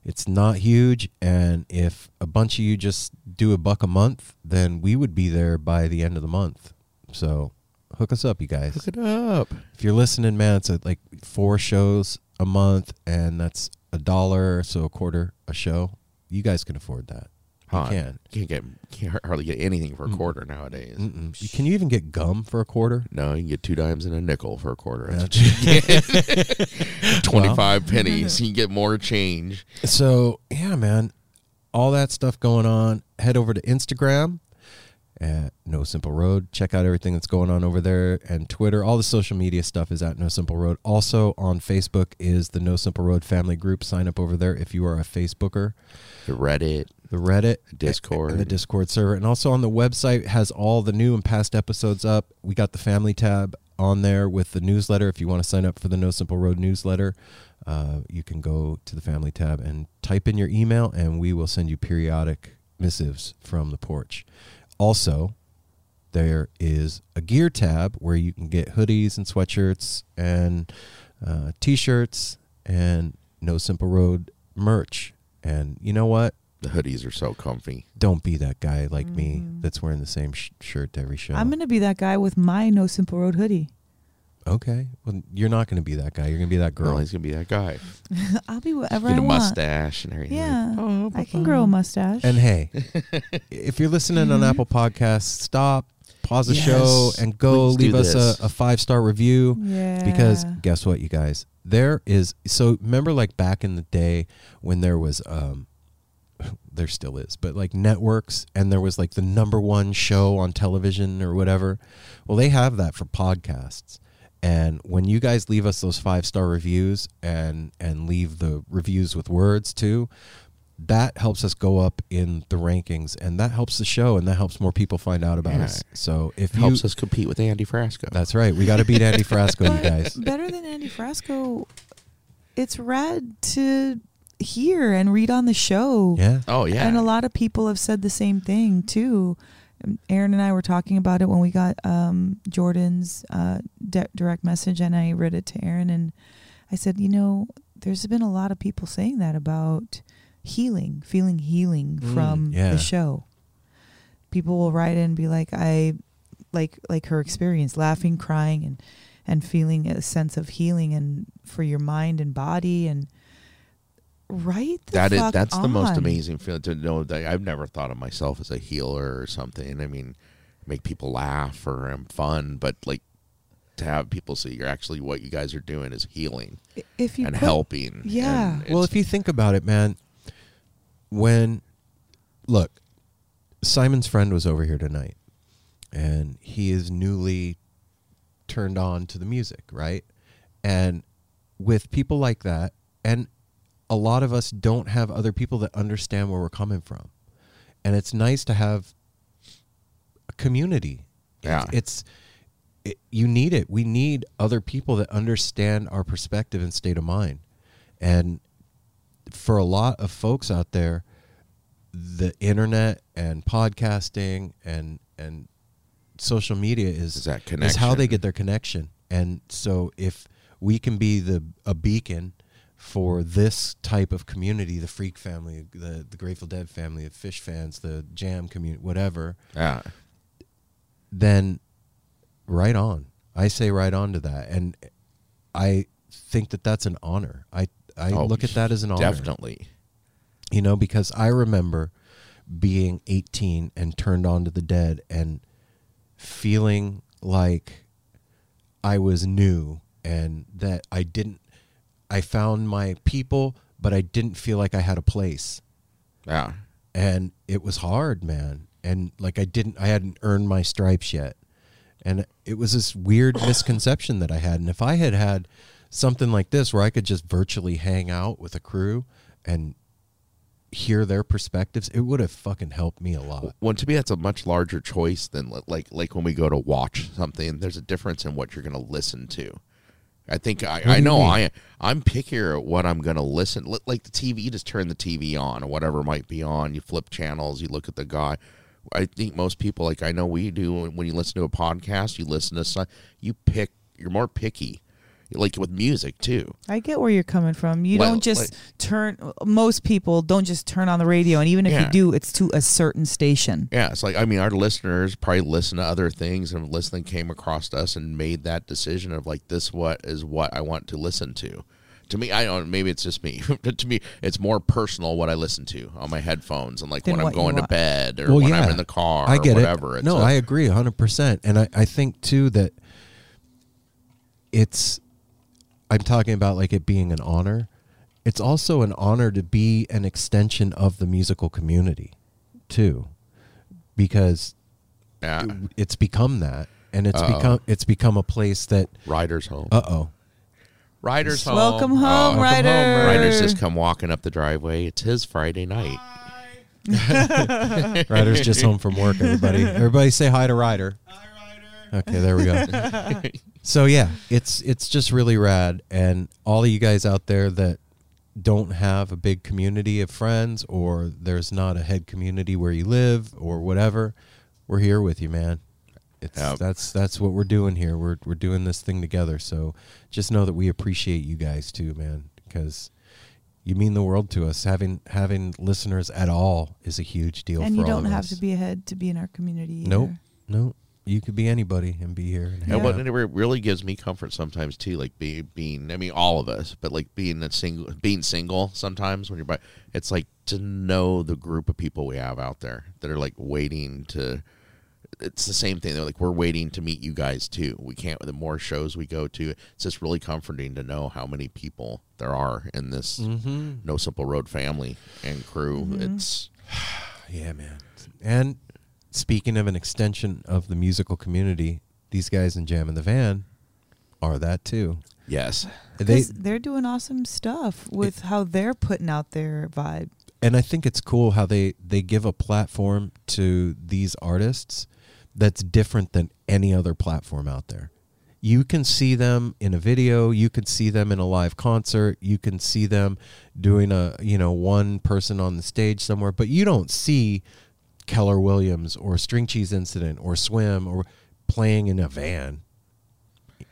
it's not huge, and if a bunch of you just do a buck a month, then we would be there by the end of the month. So hook us up, you guys. Hook it up. If you're listening, man, it's like four shows a month, and that's a dollar, so a quarter a show. You guys can afford that. You Huh. can. Can't get can't hardly get anything for a quarter nowadays. Mm-mm. Can you even get gum for a quarter? No, you can get two dimes and a nickel for a quarter. That's That's- what you get. Twenty-five pennies. You can get more change. So yeah, man, all that stuff going on. Head over to Instagram at No Simple Road. Check out everything that's going on over there, and Twitter. All the social media stuff is at No Simple Road. Also on Facebook is the No Simple Road family group. Sign up over there if you are a Facebooker. The Reddit. The Reddit, Discord. and the Discord server, and also on the website has all the new and past episodes up. We got the family tab on there with the newsletter. If you want to sign up for the No Simple Road newsletter, uh, you can go to the family tab and type in your email, and we will send you periodic missives from the porch. Also, there is a gear tab where you can get hoodies and sweatshirts and uh, t-shirts and No Simple Road merch. And you know what? The hoodies are so comfy. Don't be that guy like me that's wearing the same sh- shirt to every show. I'm gonna be that guy with my No Simple Road hoodie. Okay. Well, you're not going to be that guy. You're going to be that Girl, girl. he's gonna be that guy. I'll be whatever Get I a want. mustache and everything. Yeah, Oh, I can grow a mustache. And hey, if you're listening on Apple Podcasts, stop, pause the show, and go please do leave us this. a, a five star review. yeah, Because guess what, you guys? There is so remember like back in the day when there was um there still is, but like networks and there was like the number one show on television or whatever. Well, they have that for podcasts. And when you guys leave us those five star reviews and and leave the reviews with words too, that helps us go up in the rankings and that helps the show and that helps more people find out about Yeah. us. So if It you helps us compete with Andy Frasco. That's right. We got to beat Andy Frasco, you guys. better than Andy Frasco, it's rad to hear and read on the show. Yeah. oh yeah. And a lot of people have said the same thing too. Aaron and I were talking about it when we got um, Jordan's uh, di- direct message, and I read it to Aaron, and I said, you know, there's been a lot of people saying that about healing, feeling healing Mm, from yeah. the show. People will write in and be like, I like like her experience, laughing, crying, and and feeling a sense of healing and for your mind and body and right the That is fuck that's the most amazing feeling to know that I've never thought of myself as a healer or something. I mean, make people laugh or I'm fun, but like to have people see you're actually what you guys are doing is healing if you and put- helping. Yeah. and Well, if you think about it, man, when look, Simon's friend was over here tonight, and he is newly turned on to the music, right? And with people like that, and a lot of us don't have other people that understand where we're coming from, and it's nice to have a community. Yeah. it's, it's it, you need it. We need other people that understand our perspective and state of mind, and for a lot of folks out there, the internet and podcasting and and social media is Is that is how they get their connection. And so if we can be the a beacon for this type of community, the Freak family, the the Grateful Dead family, the Phish fans, the Jam community, whatever, yeah. then right on. I say right on to that, and I think that that's an honor. I I Oh, look at that as an honor Definitely. you know because i remember being 18 and turned on to the dead and feeling like i was new and that i didn't i found my people but i didn't feel like i had a place Yeah. and it was hard man and like i didn't i hadn't earned my stripes yet and it was this weird misconception that i had and if i had had something like this where i could just virtually hang out with a crew and hear their perspectives it would have fucking helped me a lot Well, to me, that's a much larger choice than like like when we go to watch something. There's a difference in what you're going to listen to. I think I, I know? I I'm pickier at what I'm going to listen. Li- Like the TV, you just turn the TV on or whatever might be on. You flip channels. You look at the guy. I think most people, like I know we do, when you listen to a podcast, you listen to some, you pick. You're more picky, like with music too. I get where you're coming from. You Well, don't just like- turn. Most people don't just turn on the radio, and even if Yeah. you do, it's to a certain station. Yeah, it's like I mean, our listeners probably listen to other things, and listening came across us and made that decision of like this. What is what I want to listen to? To me, I don't. Maybe it's just me. to me, it's more personal what I listen to on my headphones and like Than when I'm going to bed or Well, when yeah. I'm in the car. I get or whatever. it. It's no, a- I agree 100%. And I, I think, too, that it's, I'm talking about like it being an honor. It's also an honor to be an extension of the musical community, too, because yeah. it's become that. And it's Uh-oh. become it's become a place that Ryder's home. uh oh Ryder's home. Welcome home, Oh, Ryder. Ryder's just come walking up the driveway. It's his Friday night. Ryder's just home from work. Everybody, everybody, say hi to Ryder. Hi, Ryder. Okay, there we go. so yeah, it's it's just really rad, and all of you guys out there that don't have a big community of friends, or there's not a head community where you live, or whatever, we're here with you, man. It's Yep. that's that's what we're doing here. We're we're doing this thing together. So just know that we appreciate you guys too, man, because. You mean the world to us. Having having listeners at all is a huge deal. and for you don't of have us. to be ahead to be in our community. Nope. either. Nope. You could be anybody and be here. And Yeah, hang but it really gives me comfort sometimes too, like being being. I mean, all of us, but like being a single, being single. Sometimes when you're by, it's like to know the group of people we have out there that are like waiting to. It's the same thing. They're like we're waiting to meet you guys too. We can't. The more shows we go to, it's just really comforting to know how many people there are in this Mm-hmm. No Simple Road family and crew. It's Yeah, man. And speaking of an extension of the musical community, these guys in Jam in the Van are that too. yes, They 'Cause they're doing awesome stuff with how they're putting out their vibe. and I think it's cool how they they give a platform to these artists that's different than any other platform out there. You can see them in a video, you can see them in a live concert, you can see them doing a, you know, one person on the stage somewhere, but you don't see Keller Williams or String Cheese Incident or Swim or playing in a van.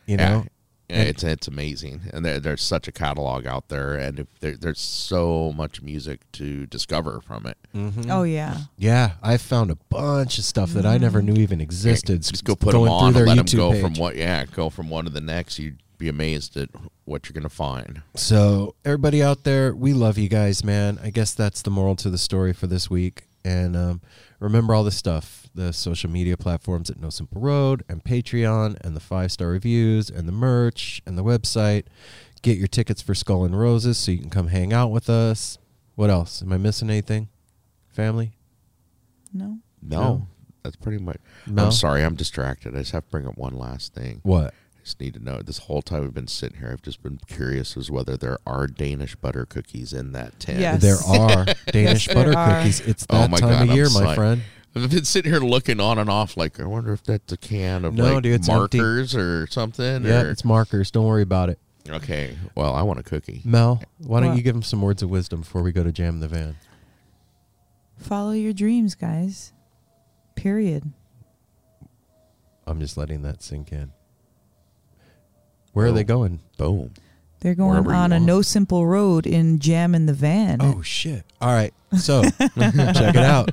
You know? Yeah. Yeah, it's it's amazing, and there, there's such a catalog out there, and if there, there's so much music to discover from it. Mm-hmm. Oh yeah. Yeah, I found a bunch of stuff that I never knew even existed. Just go put going them on through and their let them YouTube go from what, yeah, go from one to the next. You'd be amazed at what you're gonna find. So, everybody out there, we love you guys, man. I guess that's the moral to the story for this week. And um, remember all the stuff the social media platforms at No Simple Road, and Patreon, and the five star reviews, and the merch, and the website. Get your tickets for Skull and Roses so you can come hang out with us. What else? Am I missing anything? Family? No. No, No. that's pretty much. No? I'm sorry, I'm distracted. I just have to bring up one last thing. What? I just need to know. This whole time we've been sitting here, I've just been curious as whether there are Danish butter cookies in that tin. Yes. There are Danish Yes, butter are. cookies. It's Oh that my time God, of I'm year, my sorry. friend. I've been sitting here looking on and off, like I wonder if that's a can of No, like dude, it's empty. markers or something. Yeah, or- it's markers. Don't worry about it. okay. Well, I want a cookie. Mel, why don't you give him some words of wisdom before we go to jam the van? Follow your dreams, guys. Period. I'm just letting that sink in. Where are they going? Boom. They're going Wherever on a want. no simple road in Jam in the Van. Oh shit! All right, so check it out.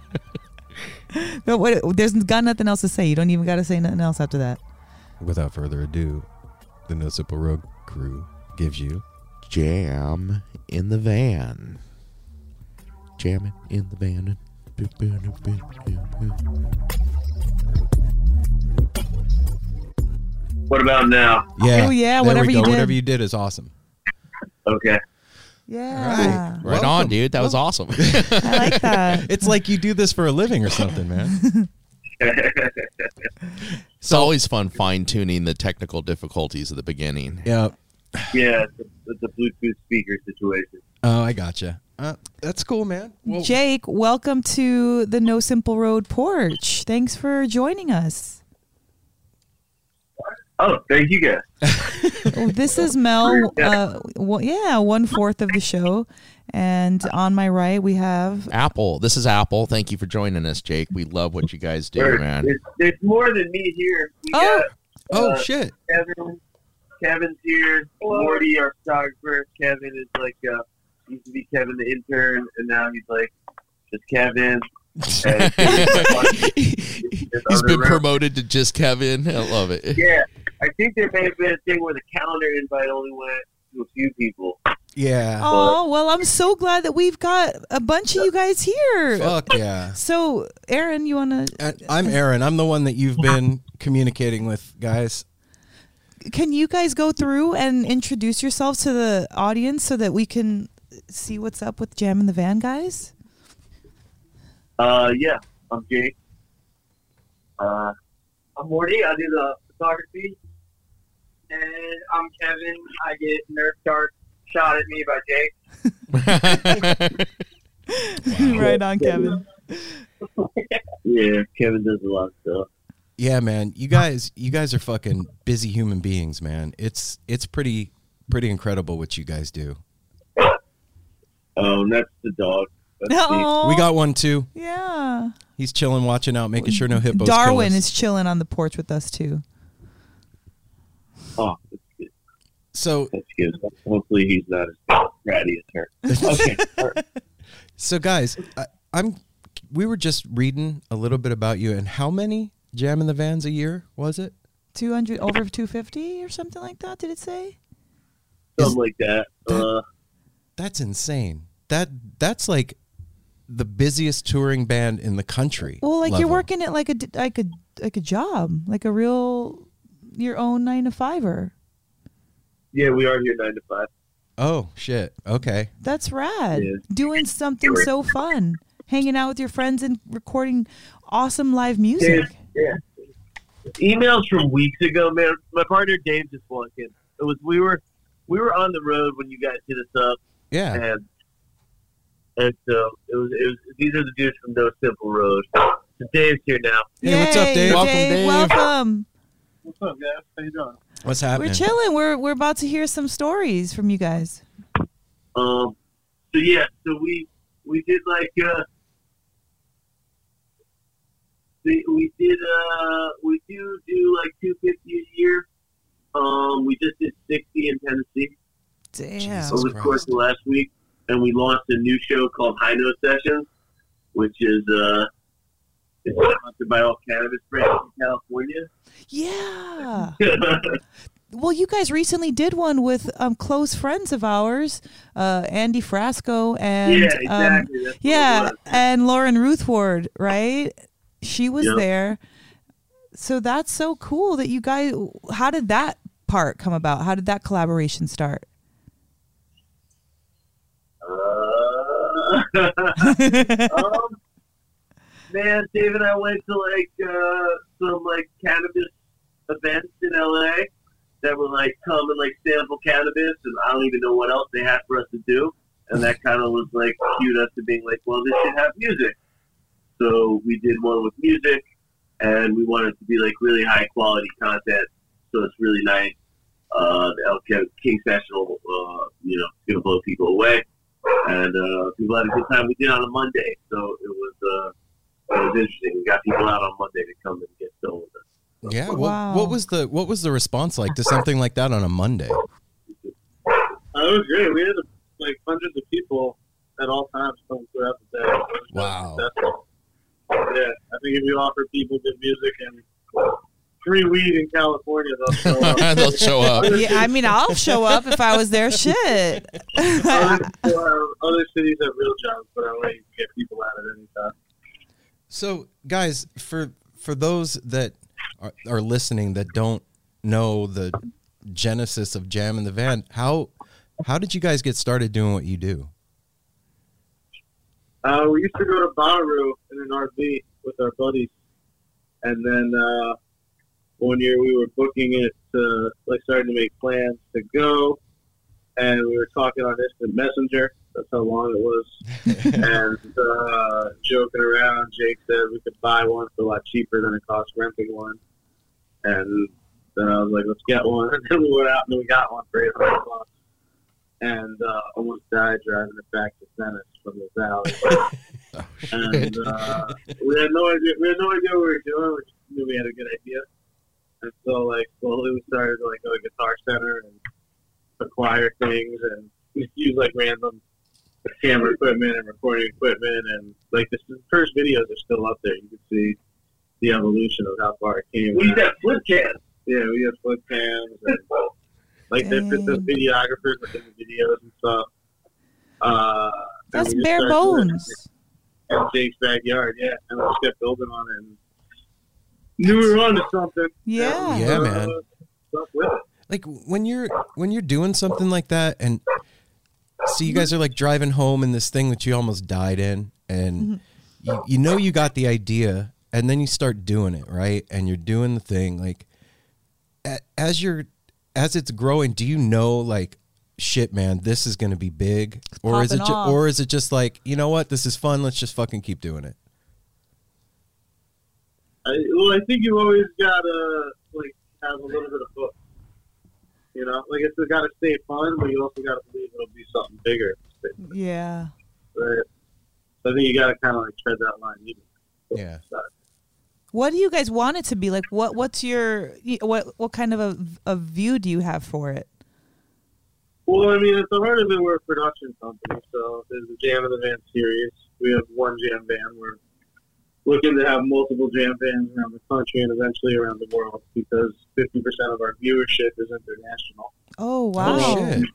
No, what, there's got nothing else to say. You don't even got to say nothing else after that. Without further ado, the No Simple Road crew gives you Jam in the van. Jamming in the van. What about now? yeah, Oh, yeah, there whatever you did. Whatever you did is awesome. Okay. Yeah. Right Welcome. on, dude. That was awesome. I like that. It's like you do this for a living or something, man. it's always fun fine tuning the technical difficulties at the beginning. yeah. yeah, it's a, it's a Bluetooth speaker situation. Oh, I gotcha. Uh, that's cool, man. Well, Jake, welcome to the No Simple Road porch. Thanks for joining us. Oh, thank you guys. This is Mel. Uh, well, yeah, one fourth of the show. And on my right, we have. Apple. This is Apple. Thank you for joining us, Jake. We love what you guys do, There's, man. there's, there's more than me here. We Oh. oh uh, shit! Kevin. Kevin's here. Morty, our photographer. Kevin is like uh, used to be Kevin the intern, and now he's like just Kevin. He's been promoted to just Kevin. I love it. Yeah, I think there may have been a thing where the calendar invite only went to a few people. Yeah. Oh, well, I'm so glad that we've got a bunch of you guys here. Fuck yeah. So, Aaron, you want to? And I'm Aaron. I'm the one that you've been communicating with, guys. Can you guys go through and introduce yourselves to the audience so that we can see what's up with Jam in the Van, guys? Uh, yeah, I'm Jake. Uh, I'm Morty. I do the photography. And I'm Kevin. I get Nerf dart shot at me by Jake. right on, Kevin. Yeah, Kevin does a lot of stuff. Yeah, man. You guys you guys are fucking busy human beings, man. It's it's pretty pretty incredible what you guys do. Um, that's the dog. That's We got one too. Yeah. He's chilling, watching out, making sure no hippos. kill Darwin us. is chilling on the porch with us too. Oh, that's good. So That's good. Hopefully he's not as ratty as her. Okay. all right. so guys, I, I'm we were just reading a little bit about you and how many jam in the vans a year was it? 200 over 250 or something like that did it say Something like that. Uh, That's insane. That that's like the busiest touring band in the country. well like you're working it like a d- like a like a job like a real your own nine to fiver yeah, we are here nine to five. Oh shit. Okay. that's rad Yeah. doing something so fun hanging out with your friends and recording awesome live music Yeah. Emails from weeks ago, man. My partner Dave just walked in. It was we were we were on the road when you guys hit us up, Yeah. and and so it was it was these are the dudes from No Simple Road. So Dave's here now. Hey, what's up, Dave? Welcome, Dave. welcome What's up, guys? How you doing? What's happening? we're chilling we're we're about to hear some stories from you guys Um. So yeah. So we we did like uh. We, we did uh we do do like two fifty a year. Um, we just did sixty in Tennessee. damn Jesus. over the course of last week, and we launched a new show called High Note Sessions, which is uh, it's sponsored by all cannabis brands in California. yeah Well, you guys recently did one with um, close friends of ours, uh, Andy Frasco and yeah, um, exactly. It yeah, and Lauren Ruth Ward, right? She was Yep. there. So that's so cool that you guys. How did that part come about? How did that collaboration start? Uh, um, man, Dave and I went to like uh, some like cannabis events in LA that were like come and like sample cannabis, and I don't even know what else they had for us to do, and that kind of was like cued us to being like, well, this should have music. So we did one with music, and we wanted to be like really high quality content. So it's really nice. Uh, the El King- Sessional, uh, you know, gonna blow people away and uh, people had a good time. We did on a Monday, so it was uh, it was interesting. We got people out on Monday to come and get stoned with us. Yeah. What, Wow. what was the what was the response like to something like that on a Monday? Uh, it was great. We had like hundreds of people at all times come throughout the day. It was really Wow. successful. Yeah, I think if you offer people good music and free weed in California, they'll show up. They'll show up. Yeah, I mean, I'll show up if I was there. Shit. other, uh, other cities have real jobs, but I want you to get people out at any time. So, guys, for for those that are, are listening that don't know the genesis of Jam in the Van, how how did you guys get started doing what you do? Uh, we used to go to Bonnaroo in an RV with our buddies, and then uh, one year we were booking it, to, like starting to make plans to go, and we were talking on Instant Messenger. That's how long it was, and uh, joking around. Jake said we could buy one for a lot cheaper than it cost renting one, and then I was like, "Let's get one." And then we went out and we got one for eight hundred bucks, and uh, almost died driving it back to Venice from the valley. and uh, we had no idea. We had no idea what we were doing. We just knew we had a good idea, and so like slowly we started to like go to Guitar Center and acquire things and use like random camera equipment and recording equipment and like the first videos are still up there. You can see the evolution of how far it came. We used to have flip cams. Yeah, we had flip cams and Like they put the videographers in the videos and stuff. Uh, and That's we just bare started doing it bones. In Jake's backyard, yeah, and we just kept building on it. And knew we were onto something. Yeah. Yeah, Uh, man. stuck with it. like when you're when you're doing something like that and see you guys are like driving home in this thing that you almost died in and mm-hmm. you, you know you got the idea and then you start doing it right and you're doing the thing like as you're as it's growing do you know like shit man this is going to be big or is it ju- off. or is it just like you know what this is fun let's just fucking keep doing it I, well, I think you always gotta like have a little bit of book. You know, like it's got to stay fun, but you also got to believe it'll be something bigger. Yeah. Right? So I think you got to kind of like tread that line. Even. yeah What do you guys want it to be? Like, what? What's your what? What kind of a, a view do you have for it? Well, I mean, at the heart of it, we're a production company, so there's a Jam in the Van series. We have one jam band. We're looking to have multiple jam bands around the country and eventually around the world because 50% of our viewership is international. Oh wow. oh shit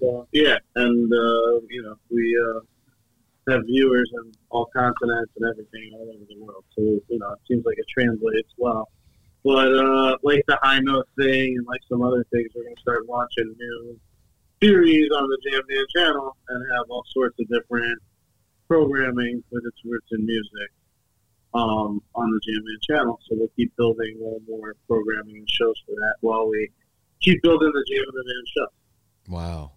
So, yeah, and uh, you know we uh, have viewers in all continents and everything all over the world. So you know it seems like it translates well. But uh, like the high note thing and like some other things, we're gonna start launching new series on the Jam Band channel and have all sorts of different programming with its roots in music um, on the Jam Band channel. So we'll keep building more and more programming and shows for that while we keep building the Jam in the Van show. wow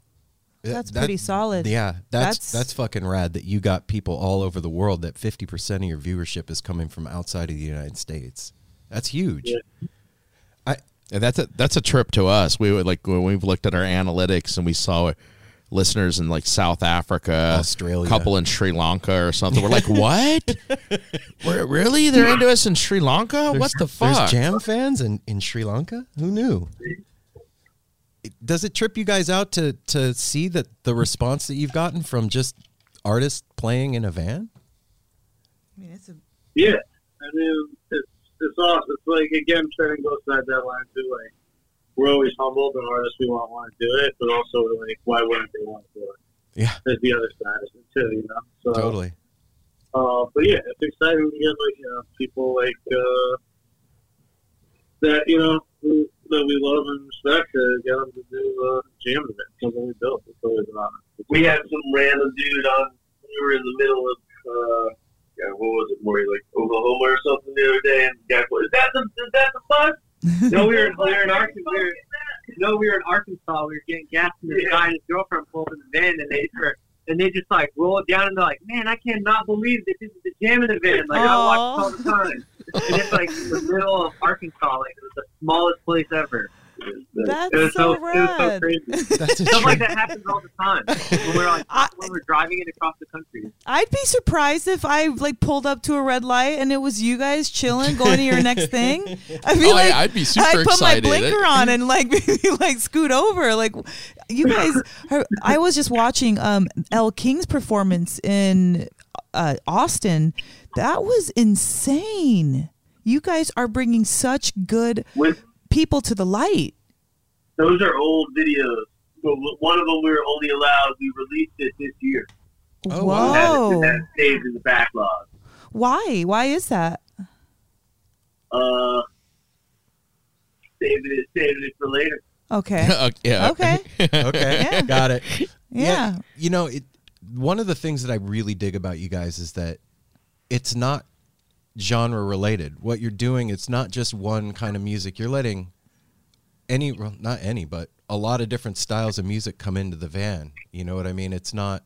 That's That- pretty solid. Yeah, that's, That's- that's fucking rad that you got people all over the world that 50% of your viewership is coming from outside of the United States. That's huge. Yeah. And that's a that's a trip to us. We would like when we've looked at our analytics and we saw listeners in like South Africa, Australia. a couple in Sri Lanka or something. We're like, what? We're, really? They're into us in Sri Lanka? what the fuck? There's jam fans in, in Sri Lanka? Who knew? Does it trip you guys out to to see that the response that you've gotten from just artists playing in a van? I mean, it's a Yeah, I mean, it's it's awesome. It's like again, trying to go side that line too. Like we're always humbled and artists we want want to do it, but also we're like, why wouldn't they want to do it? Yeah. There's the other side of it too, you know. So, Totally. Uh, but yeah, it's exciting to get like you know people like uh, that you know who, that we love and respect to get them to do uh, jam events. Something we built. It's always an honor. We had some random dude on. We were in the middle of, uh, yeah, what was it, more like Oklahoma or something the other day, and the guy goes, "Is that the is that the bus?" No, we were, we were in Arkansas. We were, no, we were in Arkansas. We were getting gas, and this guy and his girlfriend pulled up in the van, and they were, and they just like roll it down, and they're like, "Man, I cannot believe that this is the jam in the van. Like I watch all the time." And it's like the middle of Arkansas, like it was the smallest place ever. That's it was so It was so crazy. That's a Stuff like that happens all the time when we're like when we're driving it across the country. I'd be surprised if I like pulled up to a red light and it was you guys chilling, going to your next thing. I'd be Oh, like, yeah, I'd be super I'd put excited. my blinker on and like maybe like scoot over. Like you guys, are, I was just watching um Elle King's performance in uh, Austin. That was insane. You guys are bringing such good With people to the light. those are old videos. But one of them we were only allowed. We released it this year. Oh, Whoa! That, that stays in the backlog. Why? Why is that? Uh, saving it, saving it for later. Okay. Okay, yeah. Okay. Okay, Yeah. got it. Yeah. You know, it. One of the things that I really dig about you guys is that it's not genre related. What you're doing, it's not just one kind of music. You're letting any, well, not any, but a lot of different styles of music come into the van. You know what I mean? It's not,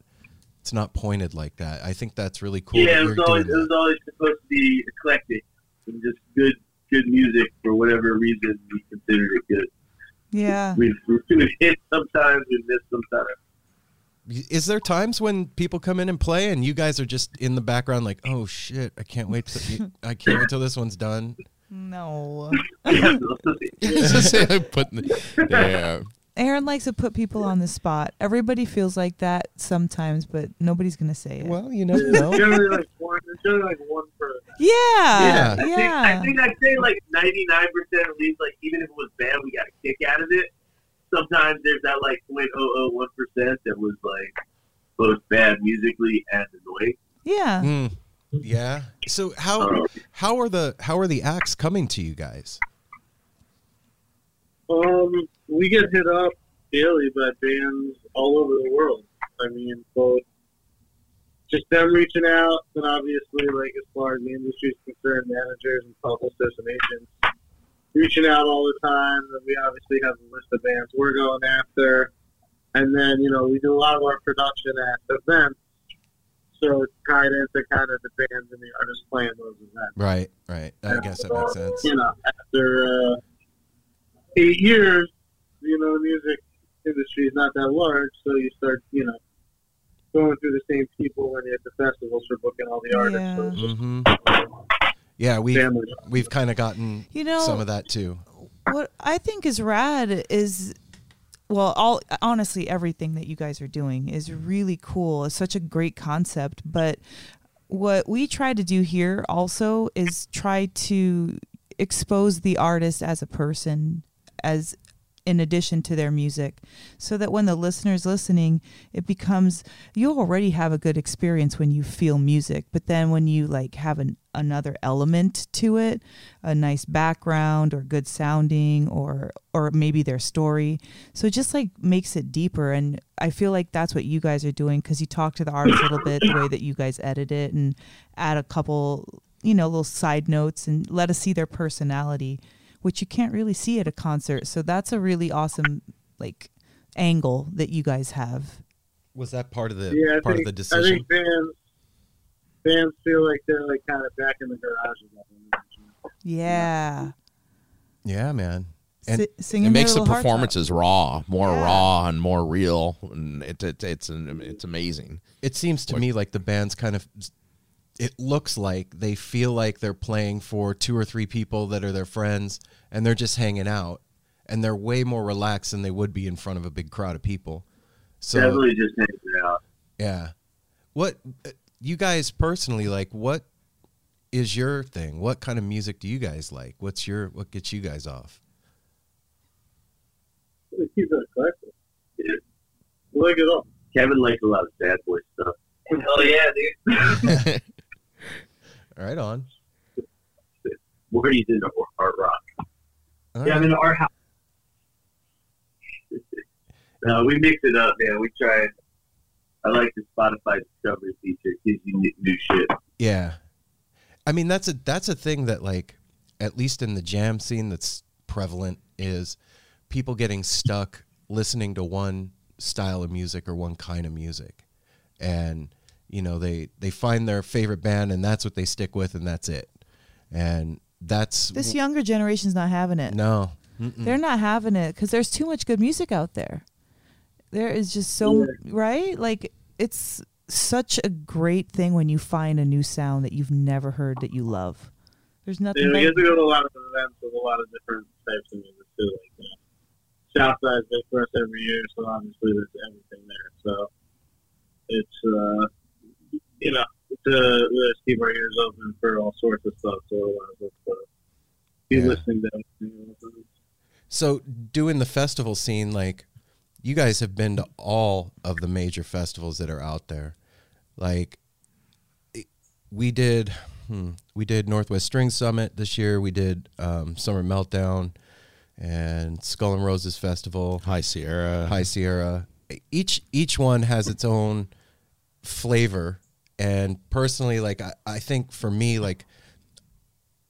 it's not pointed like that. I think that's really cool. yeah, that it was always it was always supposed to be eclectic and just good good music for whatever reason we considered it good. Yeah. We've, we've hit sometimes, we've missed sometimes. That. Is there times when people come in and play and you guys are just in the background like, oh shit, I can't wait to, I can't wait till this one's done. No. Putting yeah. Aaron likes to put people on the spot. Everybody feels like that sometimes, but nobody's gonna say it. Well, you never know. generally like one, generally like one per yeah, Yeah. I think, I think I'd say like 99% at least, like even if it was bad, we got a kick out of it. Sometimes there's that like 0.001 percent that was like both bad musically and annoying. Yeah. Mm, yeah. So how how are the how are the acts coming to you guys? Um, we get hit up daily by bands all over the world. I mean, both just them reaching out, and obviously, like as far as the industry is concerned, managers and publicists and agents reaching out all the time. And we obviously have a list of bands we're going after, and then you know we do a lot of our production at events, so it's tied into kind of the bands and the artists playing those events. Right, right. I guess that makes sense. You know, after uh, eight years, you know, the music industry is not that large, so you start, you know, going through the same people when you're at the festivals for booking all the artists. So it's just hmm Yeah, we Family. we've kind of gotten You know- some of that too. what I think is rad is well, all honestly everything that you guys are doing is really cool. It's such a great concept, but what we try to do here also is try to expose the artist as a person as in addition to their music so that when the listener's listening it becomes you already have a good experience when you feel music but then when you like have an, another element to it a nice background or good sounding or or maybe their story. So it just like makes it deeper and i feel like that's what you guys are doing because you talk to the artist a little bit the way that you guys edit it and add a couple you know little side notes and let us see their personality which you can't really see at a concert so that's a really awesome like angle that you guys have Was that part of the yeah, part think, of the decision? I decision? think fans fans feel like they're like kind of back in the garage. again. yeah Yeah, man. And Si- singing it makes the little hearts out. performances raw, more raw and more real, and it, it, it's an, it's amazing. it seems to me like the band's kind of it looks like they feel like they're playing for two or three people that are their friends and they're just hanging out and they're way more relaxed than they would be in front of a big crowd of people. So Definitely just hanging out. yeah. What uh, you guys personally like what is your thing? What kind of music do you guys like? What's your what gets you guys off? They keep it eclectic. Yeah. We like it all. Kevin likes a lot of sad boy stuff. Oh yeah, dude. Right on. Morty's into hard rock. All Yeah, I'm right. in our house. No, we mix it up, man. We try. I like the Spotify Discovery feature. It gives you new, new shit. Yeah. I mean that's a that's a thing that like at least in the jam scene that's prevalent is people getting stuck listening to one style of music or one kind of music. And you know, they they find their favorite band and that's what they stick with and that's it. And that's this younger generation's not having it no. Mm-mm. they're not having it because there's too much good music out there there is just so right like it's such a great thing when you find a new sound that you've never heard that you love there's nothing Yeah, we get to go to a lot of events with a lot of different types of music too. Like you know, Southside's big for us every year, so obviously there's everything there. So it's uh, you know to let's keep our ears open for all sorts of stuff. So it allows us be Yeah. listening to everything. So doing the festival scene, like you guys have been to all of the major festivals that are out there. Like we did, hmm, we did Northwest String Summit this year. We did um, Summer Meltdown and Skull and Roses Festival, High Sierra. High Sierra. Each each one has its own flavor, and personally, like I, I think for me, like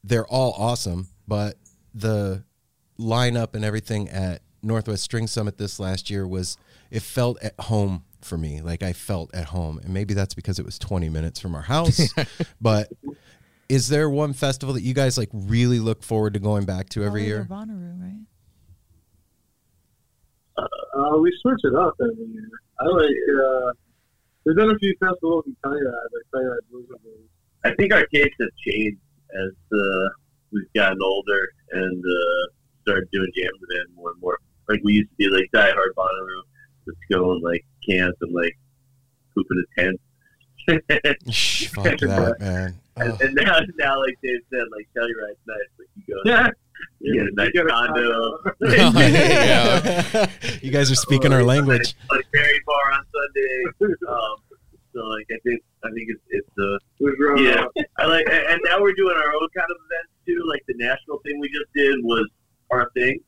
they're all awesome, but the lineup and everything at Northwest String Summit this last year was it felt at home for me. Like I felt at home, and maybe that's because it was 20 minutes from our house. but is there one festival that you guys like really look forward to going back to every year? Bonnaroo, right Uh, we switch it up every year. I like. Uh, we've done a few festivals in Telluride, like Telluride Blues and Brews. I think our tastes have changed as uh, we've gotten older and uh, started doing jams again more and more. Like we used to be like Die Hard Bonnaroo. Let's go and like camp and like poop in a tent. Fuck that, man. And, and now, now, like Dave said, like Telluride's nice. Like you go, there, get a nice condo. yeah. you guys are speaking our language. Like Berry Bar on Sunday. Um, so like I think I think it's it's uh We've grown yeah. up. I like and and now we're doing our own kind of events too. Like the national thing we just did was our thing,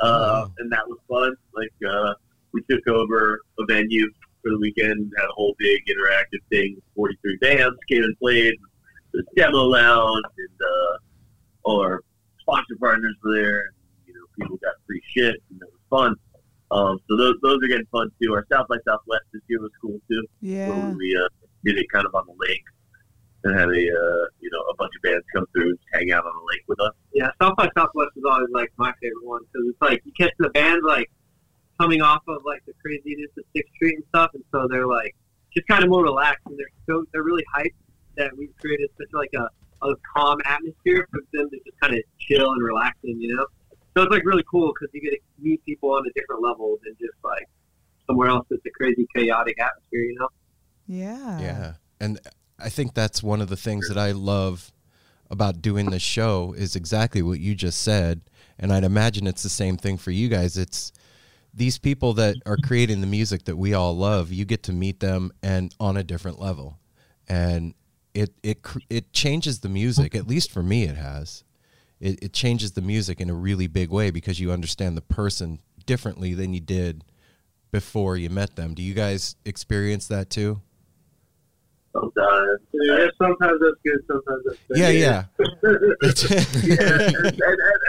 uh, and that was fun. Like uh, we took over a venue for the weekend, had a whole big interactive thing. Forty three bands came and played. The demo lounge and uh, all our sponsor partners were there. And, you know, people got free shit, and it was fun. Um, so those those are getting fun too. Our South by Southwest this year was cool too. Yeah. Where we uh, did it kind of on the lake and had a uh, you know a bunch of bands come through and hang out on the lake with us. Yeah, South by Southwest is always like my favorite one because it's like you catch the band like coming off of like the craziness of Sixth Street and stuff, and so they're like just kind of more relaxed and they're so they're really hyped that we've created such like a, a calm atmosphere for them to just kind of chill and relax in, you know. So it's like really cool because you get to meet people on a different level than just like somewhere else that's a crazy chaotic atmosphere, you know. Yeah. Yeah. And I think that's one of the things that I love about doing this show is exactly what you just said. And I'd imagine it's the same thing for you guys. It's these people that are creating the music that we all love, you get to meet them and on a different level. And it it it changes the music, at least for me it has. It it changes the music in a really big way because you understand the person differently than you did before you met them. Do you guys experience that too? Sometimes, Yeah, sometimes that's good, sometimes that's bad. Yeah, yeah. yeah, and,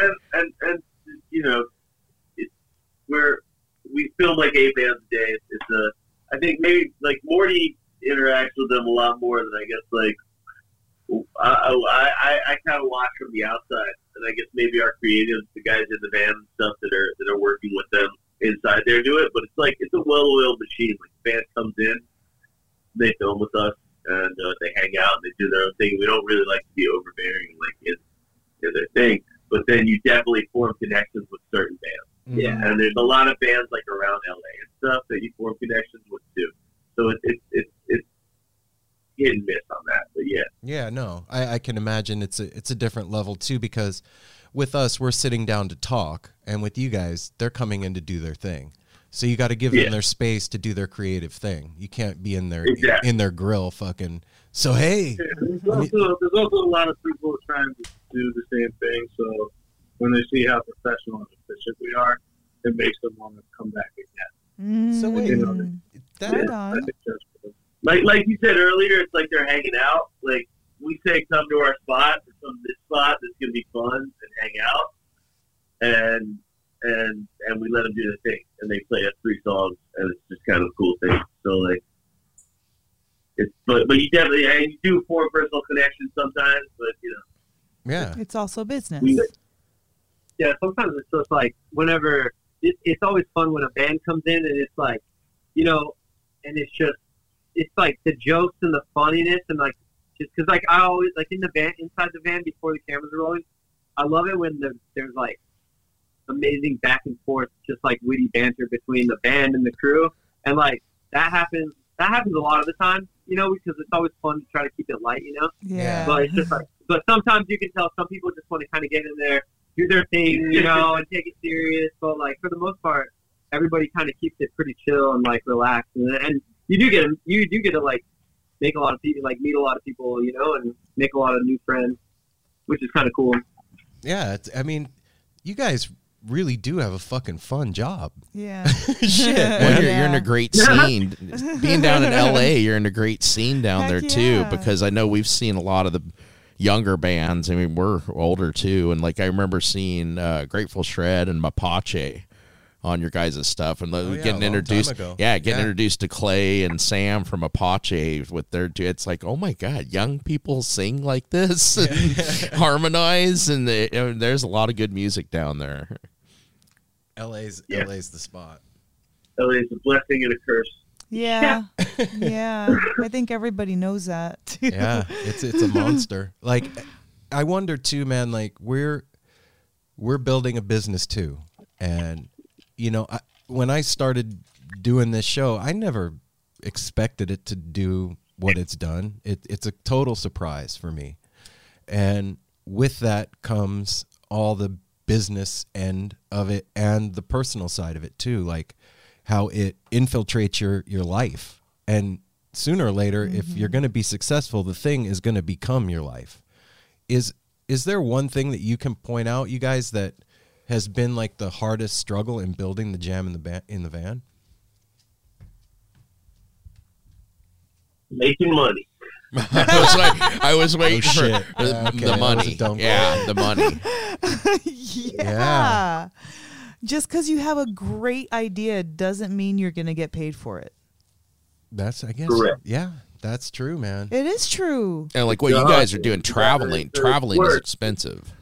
and, and, and, you know, it, we're we film like eight bands a day. It's a, I think maybe like Morty interacts with them a lot more than I guess like I I, I, I kind of watch from the outside, and I guess maybe our creatives, the guys in the band and stuff that are that are working with them inside there do it. But it's like it's a well-oiled machine. Like the band comes in, they film with us, and uh, they hang out and they do their own thing. We don't really like to be overbearing, like in, in their thing. But then you definitely form connections with certain bands. Yeah. And there's a lot of bands like around LA and stuff that you form connections with too. So it's it's it's it's hit and miss on that. But yeah. Yeah, no, I, I can imagine it's a it's a different level too because with us we're sitting down to talk, and with you guys they're coming in to do their thing. So you got to give Yeah. them their space to do their creative thing. You can't be in their Exactly. in their grill fucking. So hey, There's also, there's also a lot of people trying to do the same thing. So when they see how professional and efficient we are, it makes them want to come back again. So wait, You know, Mm. That, Right I on. think. Like like you said earlier, it's like they're hanging out. Like we say, come to our spot or come to this spot that's gonna be fun and hang out, and and and we let them do their thing, and they play us three songs, and it's just kind of a cool thing. So like. It's, but but you definitely and you do form personal connections sometimes, but you know yeah, It's also business. we, yeah, sometimes it's just like whenever it, it's always fun when a band comes in and it's like, you know, and it's just it's like the jokes and the funniness and like just because like I always like in the van inside the van before the cameras are rolling, I love it when the, there's like amazing back and forth, just like witty banter between the band and the crew, and like that happens. That happens a lot of the time, you know, because it's always fun to try to keep it light, you know. yeah. But it's just like, but sometimes you can tell some people just want to kind of get in there, do their thing, you know, and take it serious. But like for the most part, everybody kind of keeps it pretty chill and like relaxed, and, and you do get you do get to like make a lot of people, like meet a lot of people, you know, and make a lot of new friends, which is kind of cool. yeah. It's, I mean, you guys really do have a fucking fun job. yeah. Shit, Well, you're, you're in a great scene. Being down in LA, you're in a great scene down Heck there too. yeah. Because I know we've seen a lot of the younger bands. I mean, we're older too, and like I remember seeing uh, Grateful Shred and Mapache on your guys' stuff, and Oh, yeah, getting long introduced. Yeah, getting Yeah. introduced to Clay and Sam from Mapache with their. It's like, oh my god, young people sing like this and harmonize, and they, you know, there's a lot of good music down there. LA's Yeah. LA's the spot. LA is a blessing and a curse. Yeah. yeah. I think everybody knows that. too. yeah it's it's a monster like i wonder too man like we're we're building a business too and you know I, when i started doing this show i never expected it to do what it's done it, it's a total surprise for me and with that comes all the business end of it and the personal side of it too, like how it infiltrates your your life. And sooner or later, if mm-hmm. you're going to be successful, the thing is going to become your life. Is is there one thing that you can point out, you guys, that has been like the hardest struggle in building the jam in the ba- in the van? Making money. I was like, I was waiting Oh, for the, Uh, okay, the that was a money. Yeah, the money. yeah. Yeah. Just because you have a great idea doesn't mean you're going to get paid for it. That's I guess Correct. yeah, that's true, man. It is true. And like what you guys are doing, traveling. Traveling is expensive.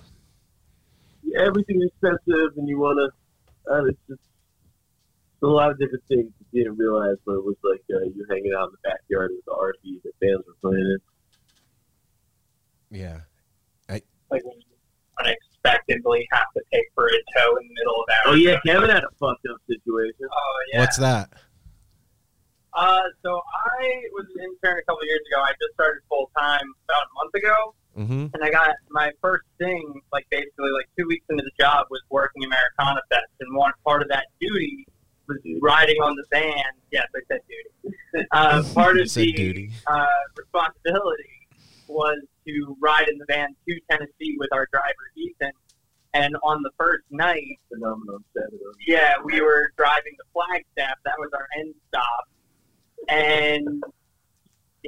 Everything's expensive, and you want to. Uh, it's just a lot of different things you didn't realize but it was like uh, you're hanging out in the backyard with the RV that bands were playing in. Yeah. Like unexpectedly have to take for a tow in the middle of Oh yeah, Kevin had a fucked up situation. Oh yeah. What's that? Uh, so I was an intern a couple of years ago. I just started full time about a month ago, Mm-hmm. and I got my first thing, like basically like two weeks into the job, was working Americana Fest, and one part of that duty was riding on the van. Yes, I said duty. Uh, part of said the duty. uh, responsibility was to ride in the van to Tennessee with our driver Ethan. And on the first night, Phenomenon Saturday. yeah, we were driving to Flagstaff. That was our end stop, and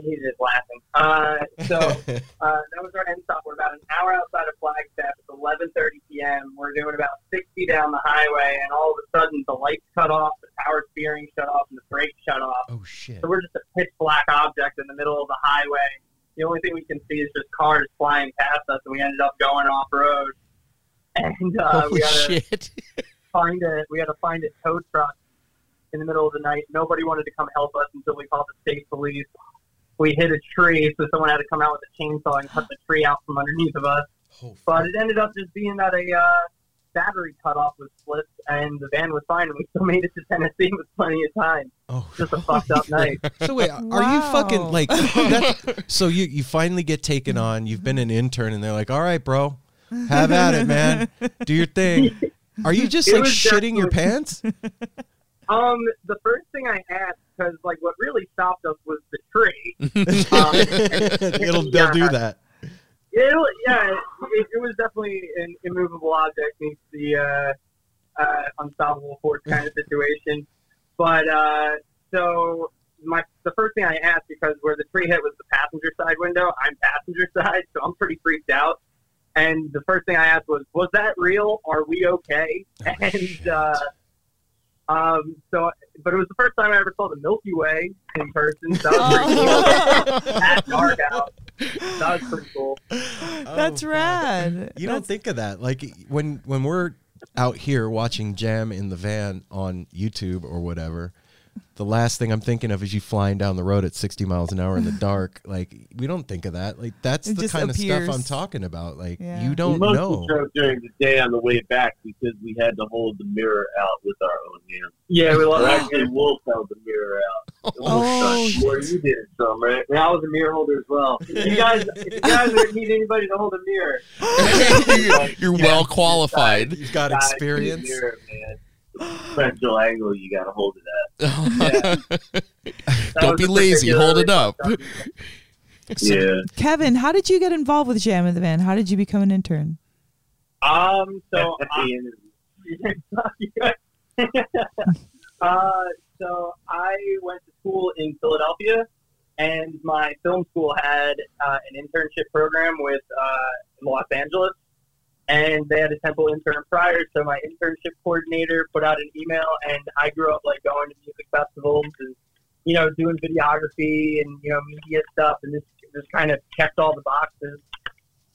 he's just laughing. Uh, so uh, that was our end stop. We're about an hour outside of Flagstaff. It's 11:30 p.m. We're doing about 60 down the highway, and all of a sudden the lights cut off, the power steering shut off, and the brakes shut off. oh shit. So we're just a pitch black object in the middle of the highway. The only thing we can see is just cars flying past us, and we ended up going off road. And uh, Holy we had to shit! find a we had to find a tow truck in the middle of the night. Nobody wanted to come help us until we called the state police. We hit a tree, so someone had to come out with a chainsaw and cut the tree out from underneath of us. Oh, But it ended up just being that a uh, battery cutoff was flipped, and the van was fine, and we still made it to Tennessee with plenty of time. oh. Just a fucked up night. So wait, are you fucking like? So you you finally get taken on. You've been an intern, and they're like, "All right, bro, have at it, man. Do your thing." Are you just It like was shitting your pants? Um, the first thing I asked, because like what really stopped us was the tree. Um, It'll they'll do that. It'll yeah, it, it was definitely an immovable object meets the uh, uh, unstoppable force kind of situation. But uh, so my the first thing I asked because where the tree hit was the passenger side window. I'm passenger side, so I'm pretty freaked out. And the first thing I asked was, "Was that real? Are we okay?" and uh, um, so, but it was the first time I ever saw the Milky Way in person. So that was pretty cool. At dark out. That was pretty cool. That's Oh, rad. You don't think of that. Like when when we're out here watching Jam in the van on YouTube or whatever, the last thing I'm thinking of is you flying down the road at 60 miles an hour in the dark. Like we don't think of that. Like that's It the just kind of stuff I'm talking about. Like Yeah. you don't mostly know. drove during the day on the way back because we had to hold the mirror out with our own hands. Yeah, we love Or that. actually, Wolf held the mirror out. Oh, Or you did it some, right? Yeah, I was a mirror holder as well. If you guys, if you guys ever need anybody to hold a mirror, You're well qualified. You've got Guys, experience. Mirror, man. Special angle, you got to hold it at. Don't be lazy. Hold it up. Yeah. Kevin, how did you get involved with Jam in the Van? How did you become an intern? um, so I, the end of uh, so I went to school in Philadelphia, and my film school had uh, an internship program with uh, Los Angeles, and they had a temple intern prior. So my internship coordinator put out an email, and I grew up like going to music festivals and you know doing videography and you know media stuff, and this this kind of checked all the boxes.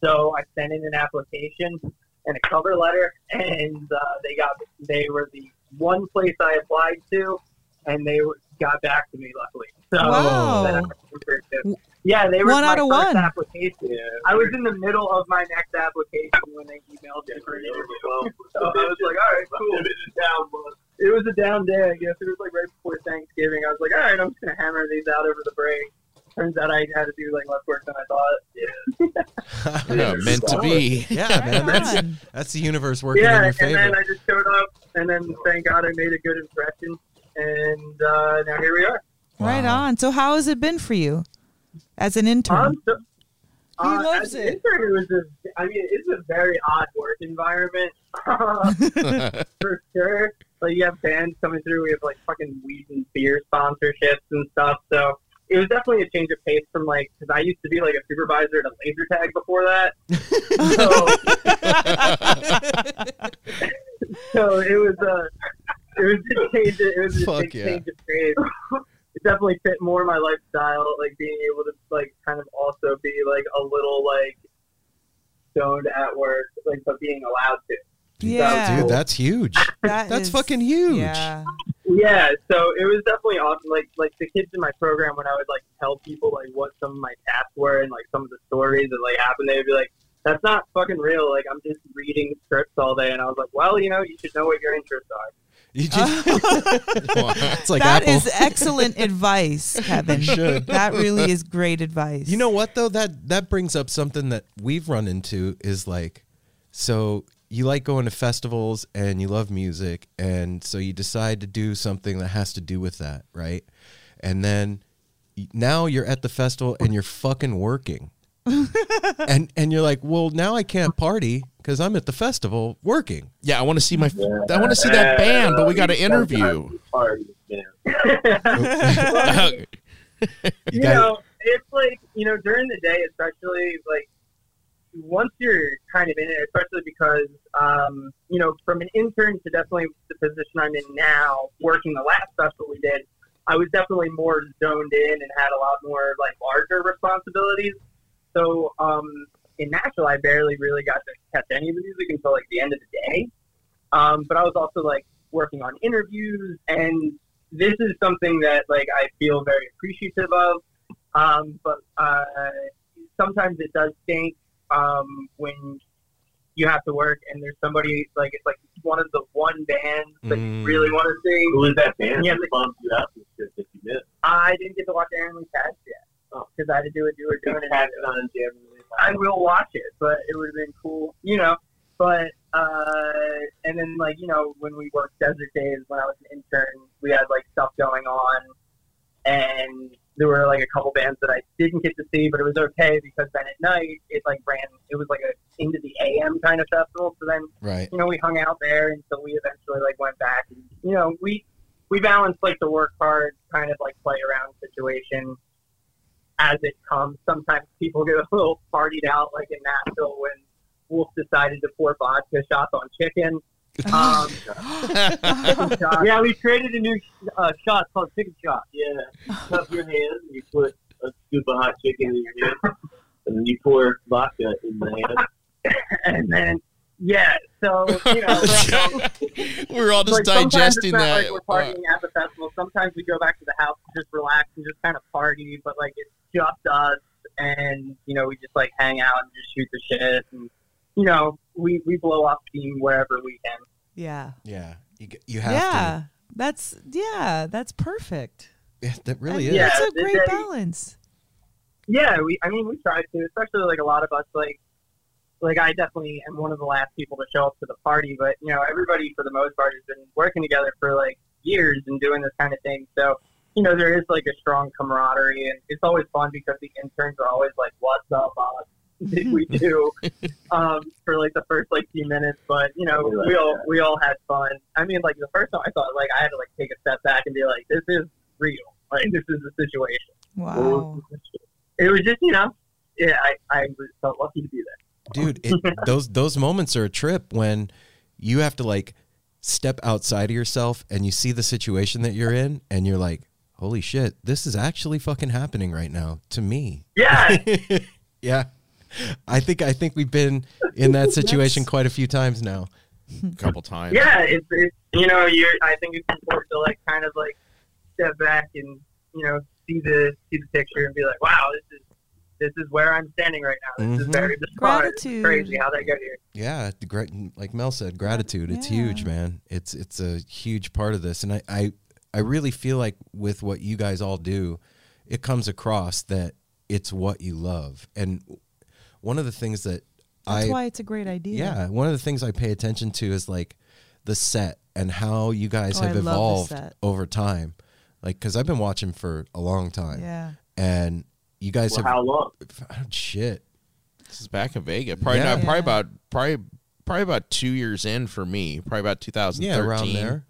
So I sent in an application and a cover letter, and uh, they got they were the one place I applied to, and they were- got back to me luckily. So Wow. that was pretty good. yeah, they were One my out of first one. application. I was in the middle of my next application when they emailed me for an interview. So I was like, all right, cool. It was a down day, I guess. It was like right before Thanksgiving. I was like, all right, I'm just gonna hammer these out over the break. turns out I had to do like less work than I thought. Yeah. Yeah, meant to be. Yeah, man. That's, that's the universe working yeah, in your favor. Yeah, and then I just showed up, and then thank God I made a good impression, and uh, now here we are. Right on. So how has it been for you as an intern? Um, so, He uh, loves as an it. Intern, it was a, I mean, it's a very odd work environment for sure. Like you have bands coming through, we have like fucking weed and beer sponsorships and stuff. So it was definitely a change of pace from like because I used to be like a supervisor at a laser tag before that. so, so it was a it was just change. It was a Fuck big yeah. change of pace. It definitely fit more my lifestyle, like being able to like kind of also be like a little like stoned at work, like but being allowed to. yeah. Dude, that's huge. That That's is- fucking huge. Yeah. Yeah, so it was definitely awesome. Like like the kids in my program, when I would like tell people like what some of my tasks were and like some of the stories that like happened, they would be like, "That's not fucking real." Like I'm just reading scripts all day, and I was like, "Well, you know, you should know what your interests are." You just, uh, it's like That Apple. is excellent advice, Kevin. should. That really is great advice. You know what though? That that brings up something that we've run into is like, so you like going to festivals and you love music, and so you decide to do something that has to do with that, right? And then now you're at the festival and you're fucking working. and and you're like, well, now I can't party because I'm at the festival working. Yeah, I want to see my. I want to see that band, but we got to interview. You you gotta- know, it's like you know during the day, especially like once you're kind of in it, especially because um, you know from an intern to definitely the position I'm in now, working the last festival we did, I was definitely more zoned in and had a lot more like larger responsibilities. So um, in Nashville, I barely really got to catch any of the music until like the end of the day. Um, but I was also like working on interviews, and this is something that like I feel very appreciative of. Um, but uh, sometimes it does stink um, when you have to work and there's somebody like it's like one of the one bands that you Mm. really want to see. Who is that band? Yeah, that bummed you out this shit that you missed? I didn't get to watch Aaron Lee Tasjan yet because I had to do a do or doing Cat it. on Jam. I will watch it, but it would have been cool, you know. But uh, and then like you know when we worked Desert Daze when I was an intern, we had like stuff going on, and there were like a couple bands that I didn't get to see, but it was okay because then at night it like ran. It was like a into the AM kind of festival. So then Right. you know we hung out there until we eventually like went back, and you know we we balanced like the work hard kind of like play around situation as it comes. Sometimes people get a little partied out, like in Nashville when Wolf decided to pour vodka shots on chicken. Um, yeah, we created a new uh, shot called chicken shot. Yeah, cup your hand and you put a scoop of hot chicken in your hand, and then you pour vodka in the hand. and then yeah, so you know, We're all just like, digesting that. Like we're partying at the festival. Sometimes we go back to the house and just relax and just kind of party, but like it's just us, and you know we just like hang out and just shoot the shit, and you know we we blow off steam wherever we can. Yeah. Yeah. You, you have Yeah. That's yeah, that's perfect. Yeah, that really And is. That's a great they- balance. Yeah, we. I mean, we try to, especially like a lot of us. Like, like I definitely am one of the last people to show up to the party, but you know, everybody for the most part has been working together for like years and doing this kind of thing. So, you know, there is like a strong camaraderie, and it's always fun because the interns are always like, "What's up, boss?" we do um, for like the first like few minutes, but you know, We we all we all had fun. I mean, like the first time I thought, like I had to like take a step back and be like, "This is real. Like this is the situation." Wow. it was just you know yeah i i was felt lucky to be there dude it, those those moments are a trip when you have to like step outside of yourself and you see the situation that you're in and you're like holy shit this is actually fucking happening right now to me. Yeah. Yeah. I think i think we've been in that situation quite a few times now. A couple times. yeah it's, it's you know you're i think it's important to like kind of like step back and you know see the see the picture and be like wow this is this is where i'm standing right now this is Mhm. very bizarre It's Gratitude. crazy how they got here yeah great like mel said gratitude it's huge man it's it's a huge part of this and I, I i really feel like with what you guys all do it comes across that it's what you love. And one of the things that That's I why it's a great idea. yeah, one of the things I pay attention to is like the set and how you guys Oh, have I evolved over time. Like, because I've been watching for a long time. Yeah. And you guys Well, have how long? Oh, shit. This is back in Vegas. Probably Yeah. not. Probably Yeah. about probably probably about two years in for me. Probably about 2013. Yeah, around there.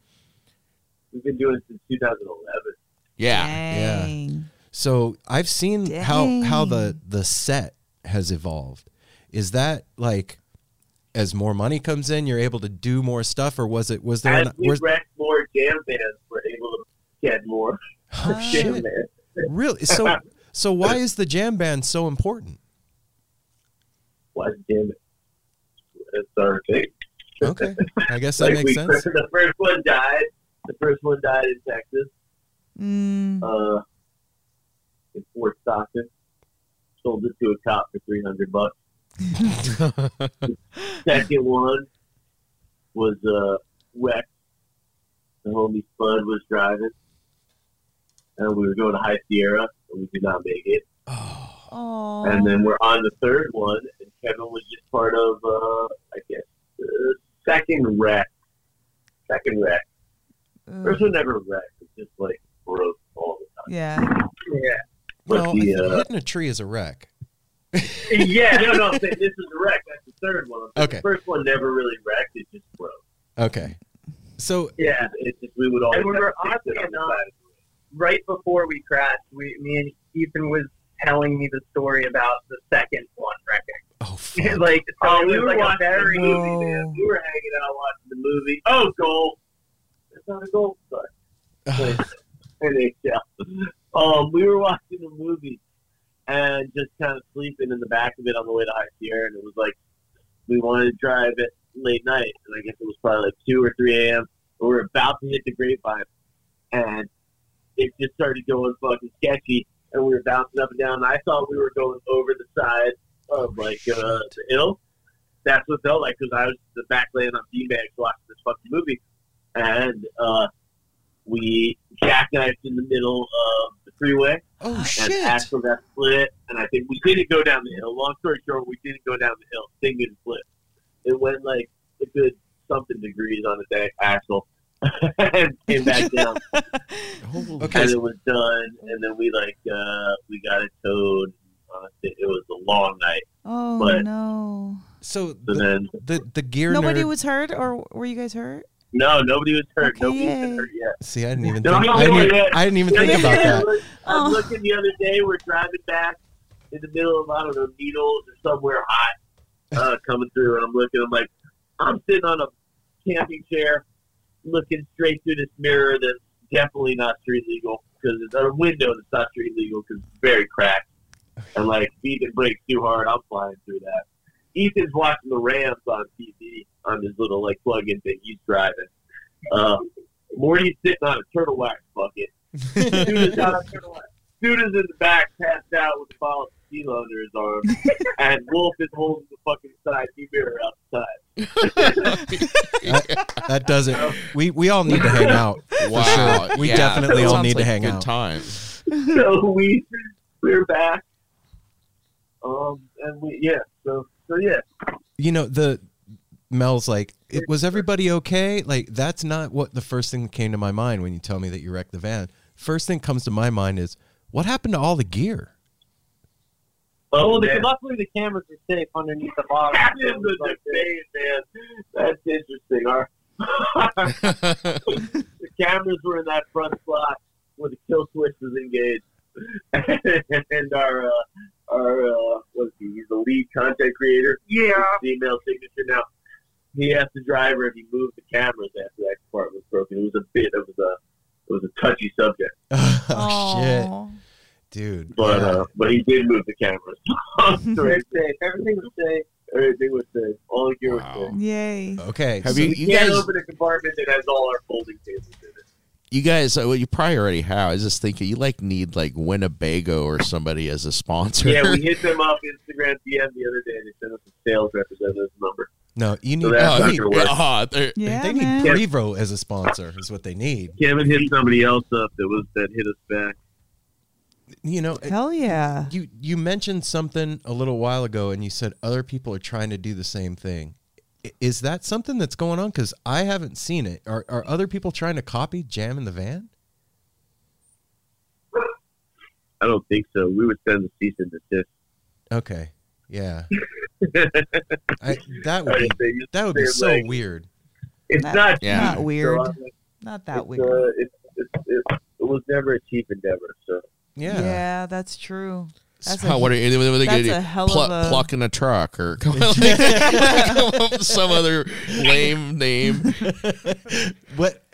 We've been doing it since 2011. Yeah. Dang. So I've seen how how the the set has evolved. Is that like as more money comes in, you're able to do more stuff, or was it was there? As An, we was, wrecked more jam bands, we're able to get more oh jam shit! bands. Really? So so why is the jam band so important? Why jam it? It's our thing. Okay, I guess that Like makes we, sense. The first one died. The first one died in Texas, Mm. uh, in Fort Stockton. Sold it to a cop for three hundred bucks. Second one was uh, Wex. The homie Spud was driving, and we were going to High Sierra, and we did not make it. Oh. And then we're on the third one, and Kevin was just part of, uh, I guess, the second wreck. Second wreck. Ugh. First one never wrecked. It's just like broke all the time. Yeah. Yeah. But Well, the, uh, hitting a tree is a wreck. yeah, no, no, I'm this is a wreck. That's the third one. Okay. The first one never really wrecked. It just broke. Okay, so Yeah, it's just we would all. And we have were to fix honestly it on the enough- side of right before we crashed, we, me and Ethan was telling me the story about the second one wrecking. oh fuck. like, so Oh, we were like watching very the movie, man. We were hanging out watching the movie. Oh, goal! It's not a goal, sorry. NHL. Um, we were watching the movie and just kind of sleeping in the back of it on the way to High Sierra, and it was like we wanted to drive it late night, and I guess it was probably like two or three a.m. We were about to hit the grapevine, and it just started going fucking sketchy, and we were bouncing up and down. And I thought we were going over the side of like uh, the hill. That's what it felt like because I was the back laying on beanbags watching this fucking movie, and uh, we jackknifed in the middle of the freeway, oh and shit! axle got split. And I think we didn't go down the hill. Long story short, we didn't go down the hill. Thing didn't split. It went like a good something degrees on the deck axle, came back down. Okay, and it was done. And then we like uh, we got it towed. Uh, it, it was a long night. Oh But- no. so So the, then the the gear Nobody nerd. was hurt, or were you guys hurt? no, nobody was hurt. Okay, Nobody's yay. been hurt yet. See, I didn't even No, think. no, I didn't, no, even- I didn't even think about yeah. that. Look, I Oh. was looking the other day. We're driving back in the middle of I don't know needles or somewhere hot uh, coming through, and I'm looking. I'm like, I'm sitting on a camping chair, looking straight through this mirror that's definitely not street legal because it's a window that's not street legal because it's very cracked. And like, if Ethan breaks too hard, I'm flying through that. Ethan's watching the Rams on TV on his little like plug-in thing. He's driving. Uh, Morty's sitting on a turtle wax bucket. Dude is, out, dude is in the back, passed out with a bottle of tequila under his arm, and Wolf is holding the fucking side view mirror outside. that, that doesn't. We we all need to hang out. for Wow. sure. We Yeah, definitely all need like to hang good out. Times. so we we're back. Um, and we yeah. So so yeah. You know the Mel's like, it, was everybody okay? Like that's not what the first thing that came to my mind when you tell me that you wrecked the van. First thing comes to my mind is what happened to all the gear? Oh, the, luckily the cameras are safe underneath the bottom. Captain was the debate, man. That's interesting. Our the cameras were in that front slot where the kill switch was engaged, and our uh, our uh, what's he? He's the lead content creator. Yeah. Female signature. Now he asked the driver if he moved the cameras after that part was broken. It was a bit of a it was a touchy subject, oh shit, dude. but yeah. uh, but he did move the cameras. So They're safe. Everything was safe. Everything was safe. All the gear was safe. Yay. okay. Have so- you We you can't guys open a compartment that has all our folding tables in it. you guys uh, well you probably already have. I was just thinking you like need like Winnebago or somebody as a sponsor. Yeah, we hit them up Instagram DM the other day. And they sent us a sales representative's number. No, you need. that's Oh, not you gonna need- work. Uh, oh, they're- Yeah, they need man. Prevost as a sponsor. Is what they need. Kevin hit somebody else up that was that hit us back. You know, Hell yeah. you you mentioned something a little while ago, and you said other people are trying to do the same thing. Is that something that's going on? Because I haven't seen it. Are are other people trying to copy Jam in the Van? I don't think so. We would send the cease and desist. Okay, yeah. I, that would be didn't say you that would be so like- weird. It's Not- not Yeah. Not weird. so like, Not that it's, weird. Uh, it's, it's, it, it was never a cheap endeavor. So Yeah. Yeah, that's true. That's How, a, what are you, what are they gonna that's do? a hell Pluck- of a- plucking a truck or come, up- come up with some other lame name. what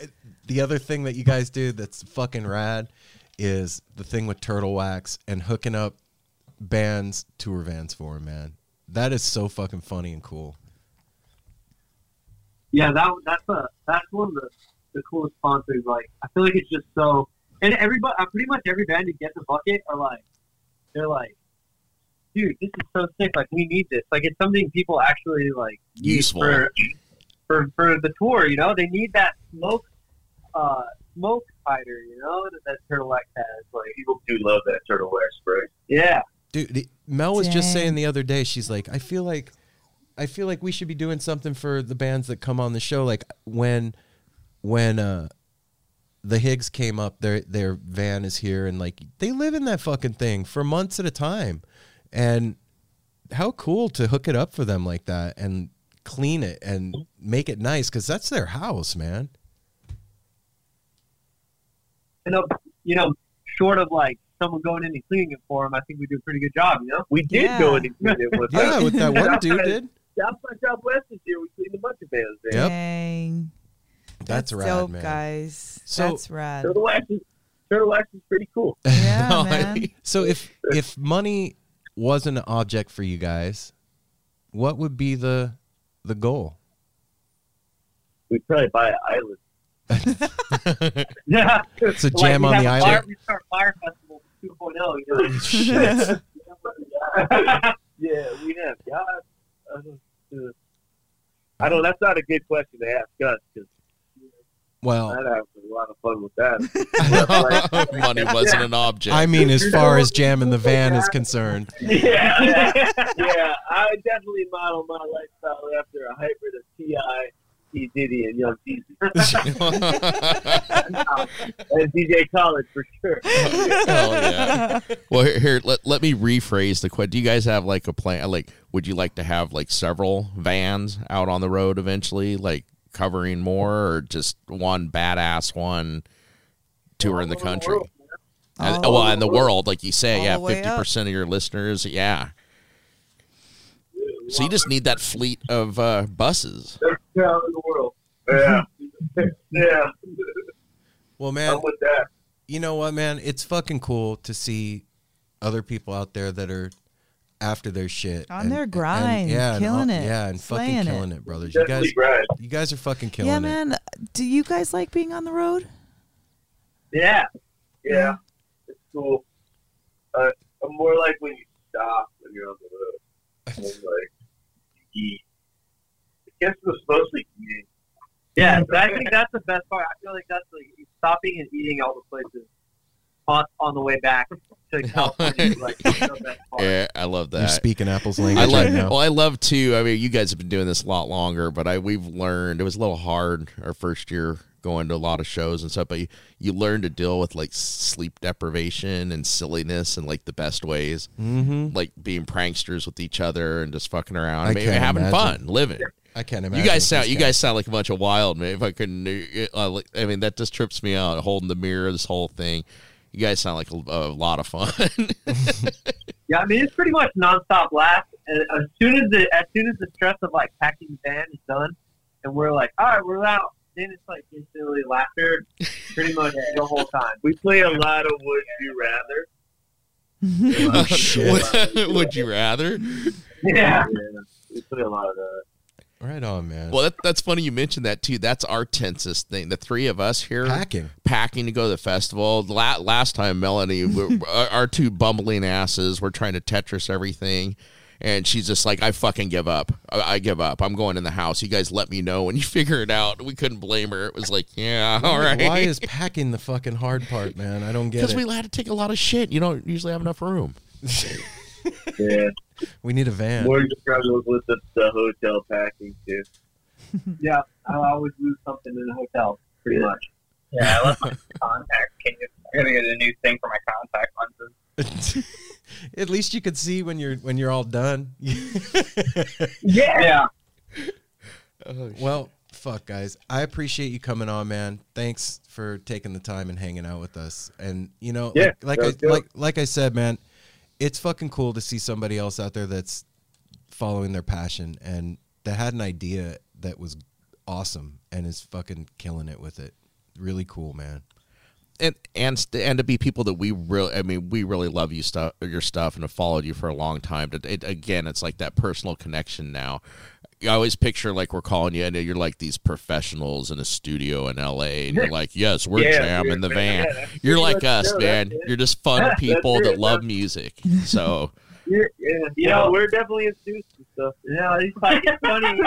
the other thing that you guys do that's fucking rad is the thing with turtle wax and hooking up bands tour vans for 'em, man. That is so fucking funny and cool. Yeah, that that's a that's one of the, the coolest sponsors. Like, I feel like it's just so, and everybody, uh, pretty much every band who gets a bucket are like, they're like, dude, this is so sick. Like, we need this. Like, it's something people actually like need Useful. for for for the tour. You know, they need that smoke, uh, smoke fighter. You know, that, that Turtle Wax has. Like, people do love that turtle wax spray. yeah, Dude, the, Mel was just saying the other day, she's like, I feel like I feel like we should be doing something for the bands that come on the show. Like when when uh the Higgs came up, their their van is here and like they live in that fucking thing for months at a time. And how cool to hook it up for them like that and clean it and make it nice because that's their house, man. you know, you know, short of like someone going in and cleaning it for them, I think we do a pretty good job. You know, We did Yeah. go in and clean it with Yeah, with that one dude by- did. South by Southwest this year, we cleaned a bunch of bands there. Yep. Dang. That's, rad, dope, man. guys. So- That's rad. Turtle wax is turtle wax is pretty cool. Yeah, man. So if if money wasn't an object for you guys, what would be the the goal? We'd probably buy an island. yeah. It's a jam we on have the island. Fire, we start fire festival 2.0. You know? Shit. yeah, we have. God, I don't, uh, I don't. That's not a good question to ask us because Well, I'd have a lot of fun with that. Money wasn't an object. I mean, as far as jam in the van is concerned, yeah, yeah. I would definitely model my lifestyle after a hybrid of T.I., P Diddy, and Young Jeezy, and DJ Khaled for sure. Hell yeah. Well, here, here let, let me rephrase the question. Do you guys have like a plan? Like, would you like to have like several vans out on the road eventually, like covering more, or just one badass one touring the country? And, All well, in the the world. world, like you say, yeah, fifty percent of your listeners, yeah. So you just need that fleet of uh, buses. Best town in the world. Yeah, yeah. well, man, I'm with that. you know what, man? It's fucking cool to see other people out there that are after their shit On their grind, yeah, and killing all- it, yeah, and fucking slaying it. killing it, brothers. You guys, Definitely grind. you guys are fucking killing it. yeah, it. man. Do you guys like being on the road? Yeah, yeah. It's cool. Uh, I'm more like when you stop when you're on the road. Like you eat. I guess it was mostly eating. Yeah, I think that's the best part. I feel like that's like stopping and eating all the places on, on the way back to California. like the best part. Yeah, I love that. You're speaking Apple's language. I language love. right now. Well, I love too. I mean, you guys have been doing this a lot longer, but I we've learned it was a little hard our first year going to a lot of shows and stuff. But you, you learn to deal with like sleep deprivation and silliness and like the best ways, mm-hmm. like being pranksters with each other and just fucking around, I I mean, having imagine. fun, living. I can't imagine. You guys sound you guys sound like a bunch of wild man. If I couldn't, uh, I mean, that just trips me out. Holding the mirror, this whole thing. You guys sound like a, a lot of fun. Yeah, I mean it's pretty much nonstop laugh. And as soon as the as soon as the stress of like packing the van is done, and we're like, all right, we're out. Then it's like instantly laughter, pretty much the whole time. We play a lot of Would You Rather. Oh, shit. would, would you rather? Yeah. We play a lot of that. Right on, man. Well, that, that's funny you mentioned that too. That's our tensest thing. The three of us here Packing. packing to go to the festival. La- last time, Melanie, our our two bumbling asses, we're trying to Tetris everything. And she's just like, I fucking give up. I, I give up. I'm going in the house. You guys let me know when you figure it out. We couldn't blame her. It was like, yeah, all right. Why is packing the fucking hard part, man? I don't get it. Because we had to take a lot of shit. You don't usually have enough room. Yeah. We need a van. Morgan struggles with the, the hotel packing too. Yeah, I always lose something in the hotel, pretty much. Yeah, I left my contact case. I gotta get a new thing for my contact lenses. At least you could see when you're when you're all done. Yeah. Oh, well, fuck, guys. I appreciate you coming on, man. Thanks for taking the time and hanging out with us. And you know, Yeah, like like I, like like I said, man, it's fucking cool to see somebody else out there that's following their passion and that had an idea that was awesome and is fucking killing it with it. Really cool, man. and and and to be people that we really I mean we really love you stuff your stuff and have followed you for a long time. To, it, again, it's like that personal connection now. I always picture like we're calling you and you're like these professionals in a studio in LA and you're like, yes, we're Yeah, jamming we're- the van. yeah, you're like us, no, man. You're just fun people that love music. So Yeah, yeah, yeah. we're definitely enthused and stuff. Yeah, it's like it's funny.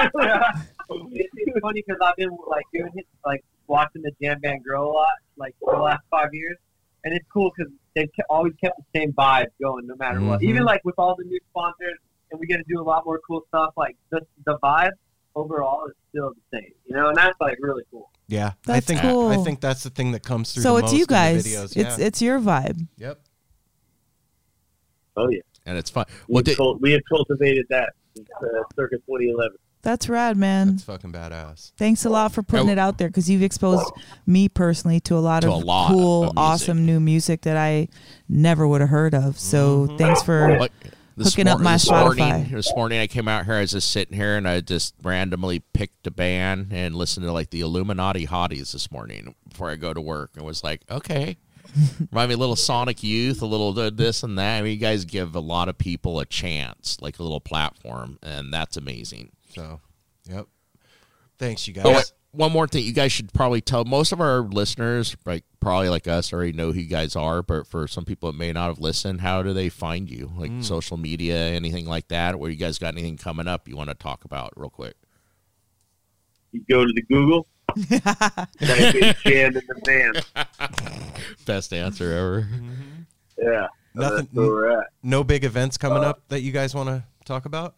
it's, it's funny because I've been like doing it, like watching the jam band grow a lot, like for the last five years, and it's cool because they've always kept the same vibe going no matter what. Mhm. Even like with all the new sponsors, and we get to do a lot more cool stuff. Like the the vibe overall is still the same, you know, and that's like really cool. Yeah, I think cool. I think that's the thing that comes through. So the it's most you guys. videos. It's yeah. it's your vibe. yep. Oh yeah, and it's fun. we, Well, have did, cul- we have cultivated that since uh, circa 2011. That's rad, man. That's fucking badass. Thanks a lot for putting it out there because you've exposed me personally to a lot To of a lot cool, of awesome new music that I never would have heard of. So thanks for Like, this hooking up my this Spotify. Morning, this morning I came out here, I was just sitting here and I just randomly picked a band and listened to like the Illuminati Hotties this morning before I go to work. and was like, okay. Remind me a little Sonic Youth, a little this and that. I mean, you guys give a lot of people a chance, like a little platform, and that's amazing. So, yep. Thanks, you guys. Oh, wait, one more thing, you guys should probably tell most of our listeners, like probably like us, already know who you guys are. But for some people that may not have listened, how do they find you? Like Mm. social media, anything like that? Where you guys got anything coming up you want to talk about real quick? You go to the Google, type in jam in the van. Best answer ever. Yeah, Nothing. that's where we're at. No big events coming up that you guys want to talk about.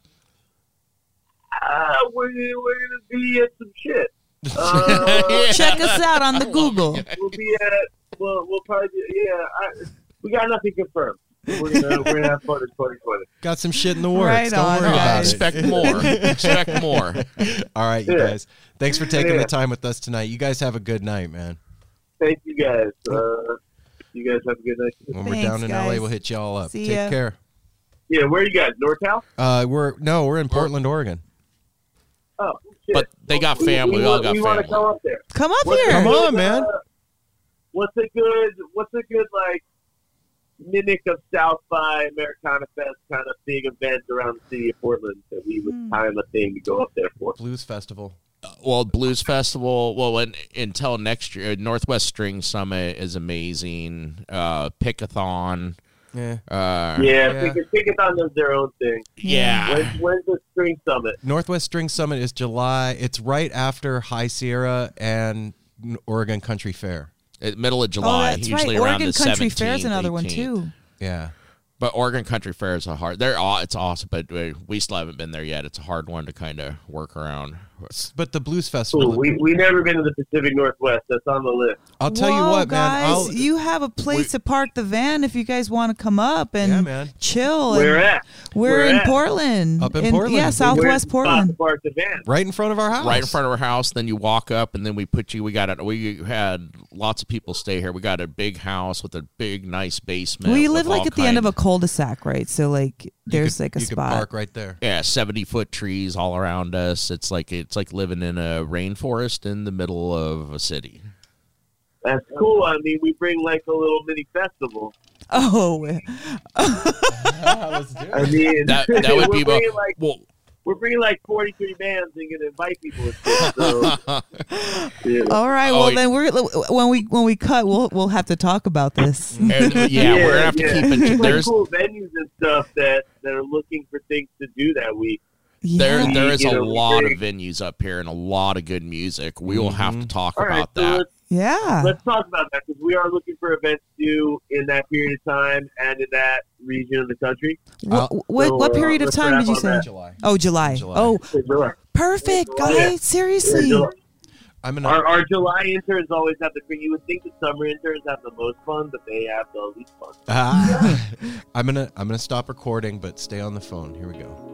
Uh, we're, we're gonna be at some shit. Uh, check us out on the Google. we'll be at. Well, we'll probably. Be, yeah, I, we got nothing confirmed. We're gonna we're gonna have fun in 2020. Got some shit in the works. Right Don't on, worry about it. Expect more. Expect more. All right, you Yeah. guys. Thanks for taking Yeah. the time with us tonight. You guys have a good night, man. Thank you guys. Uh, you guys have a good night. When we're down in LA, we'll hit you all up. See Take ya. care. Yeah, where are you guys? NorCal? Uh, we're no, we're in Portland, Oregon. Oh, shit. But they got family. We, We all got we family. come up there. Come up What's here. Come good, on, man. uh, what's a good? What's a good like mimic of South by Americana Fest kind of big event around the city of Portland that we would Hmm. time a thing to go up there for? Blues Festival. well, Blues Festival. Well, when, until next year, Northwest String Summit is amazing. Uh, Pickathon. Yeah. Uh, Yeah, Yeah. Pick- Pickathon does their own thing. yeah. When, when's the spring summit? Northwest String Summit is July. It's right after High Sierra and Oregon Country Fair. At middle of July, Oh, July, that's usually right. around Oregon the Country 17th, is another one too. Yeah. But Oregon Country Fair is a hard. They're all. it's awesome, but uh, we still haven't been there yet. It's a hard one to kind of work around. But the Blues Festival. Cool. We we never been to the Pacific Northwest. That's on the list. I'll tell you Whoa, what, man. guys, I'll, you have a place to park the van if you guys want to come up and Yeah, man. chill. Where and at? We're Where in at? Portland. Up in Portland. Yeah, Southwest Where's the spot Portland. to park the van. right in front of our house. Right in front of our house, then you walk up, and then we put you. We got it. We had lots of people stay here. We got a big house with a big, nice basement. Well, you live like at the end of a cul-de-sac, right? So like, there's could- like a you could spot. park right there. Yeah, seventy foot trees all around us. It's like it's like living in a rainforest in the middle of a city. That's cool. I mean, we bring like a little mini festival. Oh, I mean, That that would we're be bringing like well. we're bringing like 43 bands and gonna invite people. And shit, so, yeah. all right. Oh, Well, yeah. then we're when we when we cut, we'll we'll have to talk about this. And, yeah, we're gonna have to keep it. There's There's cool venues and stuff that that are looking for things to do that week. There, there is a lot of venues up here and a lot of good music. We will have to talk All right, about so that. let's, Yeah. let's talk about that because we are looking for events to do in that period of time and in that region of the country. What, what, So, what uh, period of let's time wrap did you on say? that. July. Oh, July. July. Oh, July. perfect, Yeah. guys. Seriously. July. I'm gonna. Our, our July interns always have the. You would think the summer interns have the most fun, but they have the least fun. Ah. I'm gonna. I'm gonna stop recording, but stay on the phone. Here we go.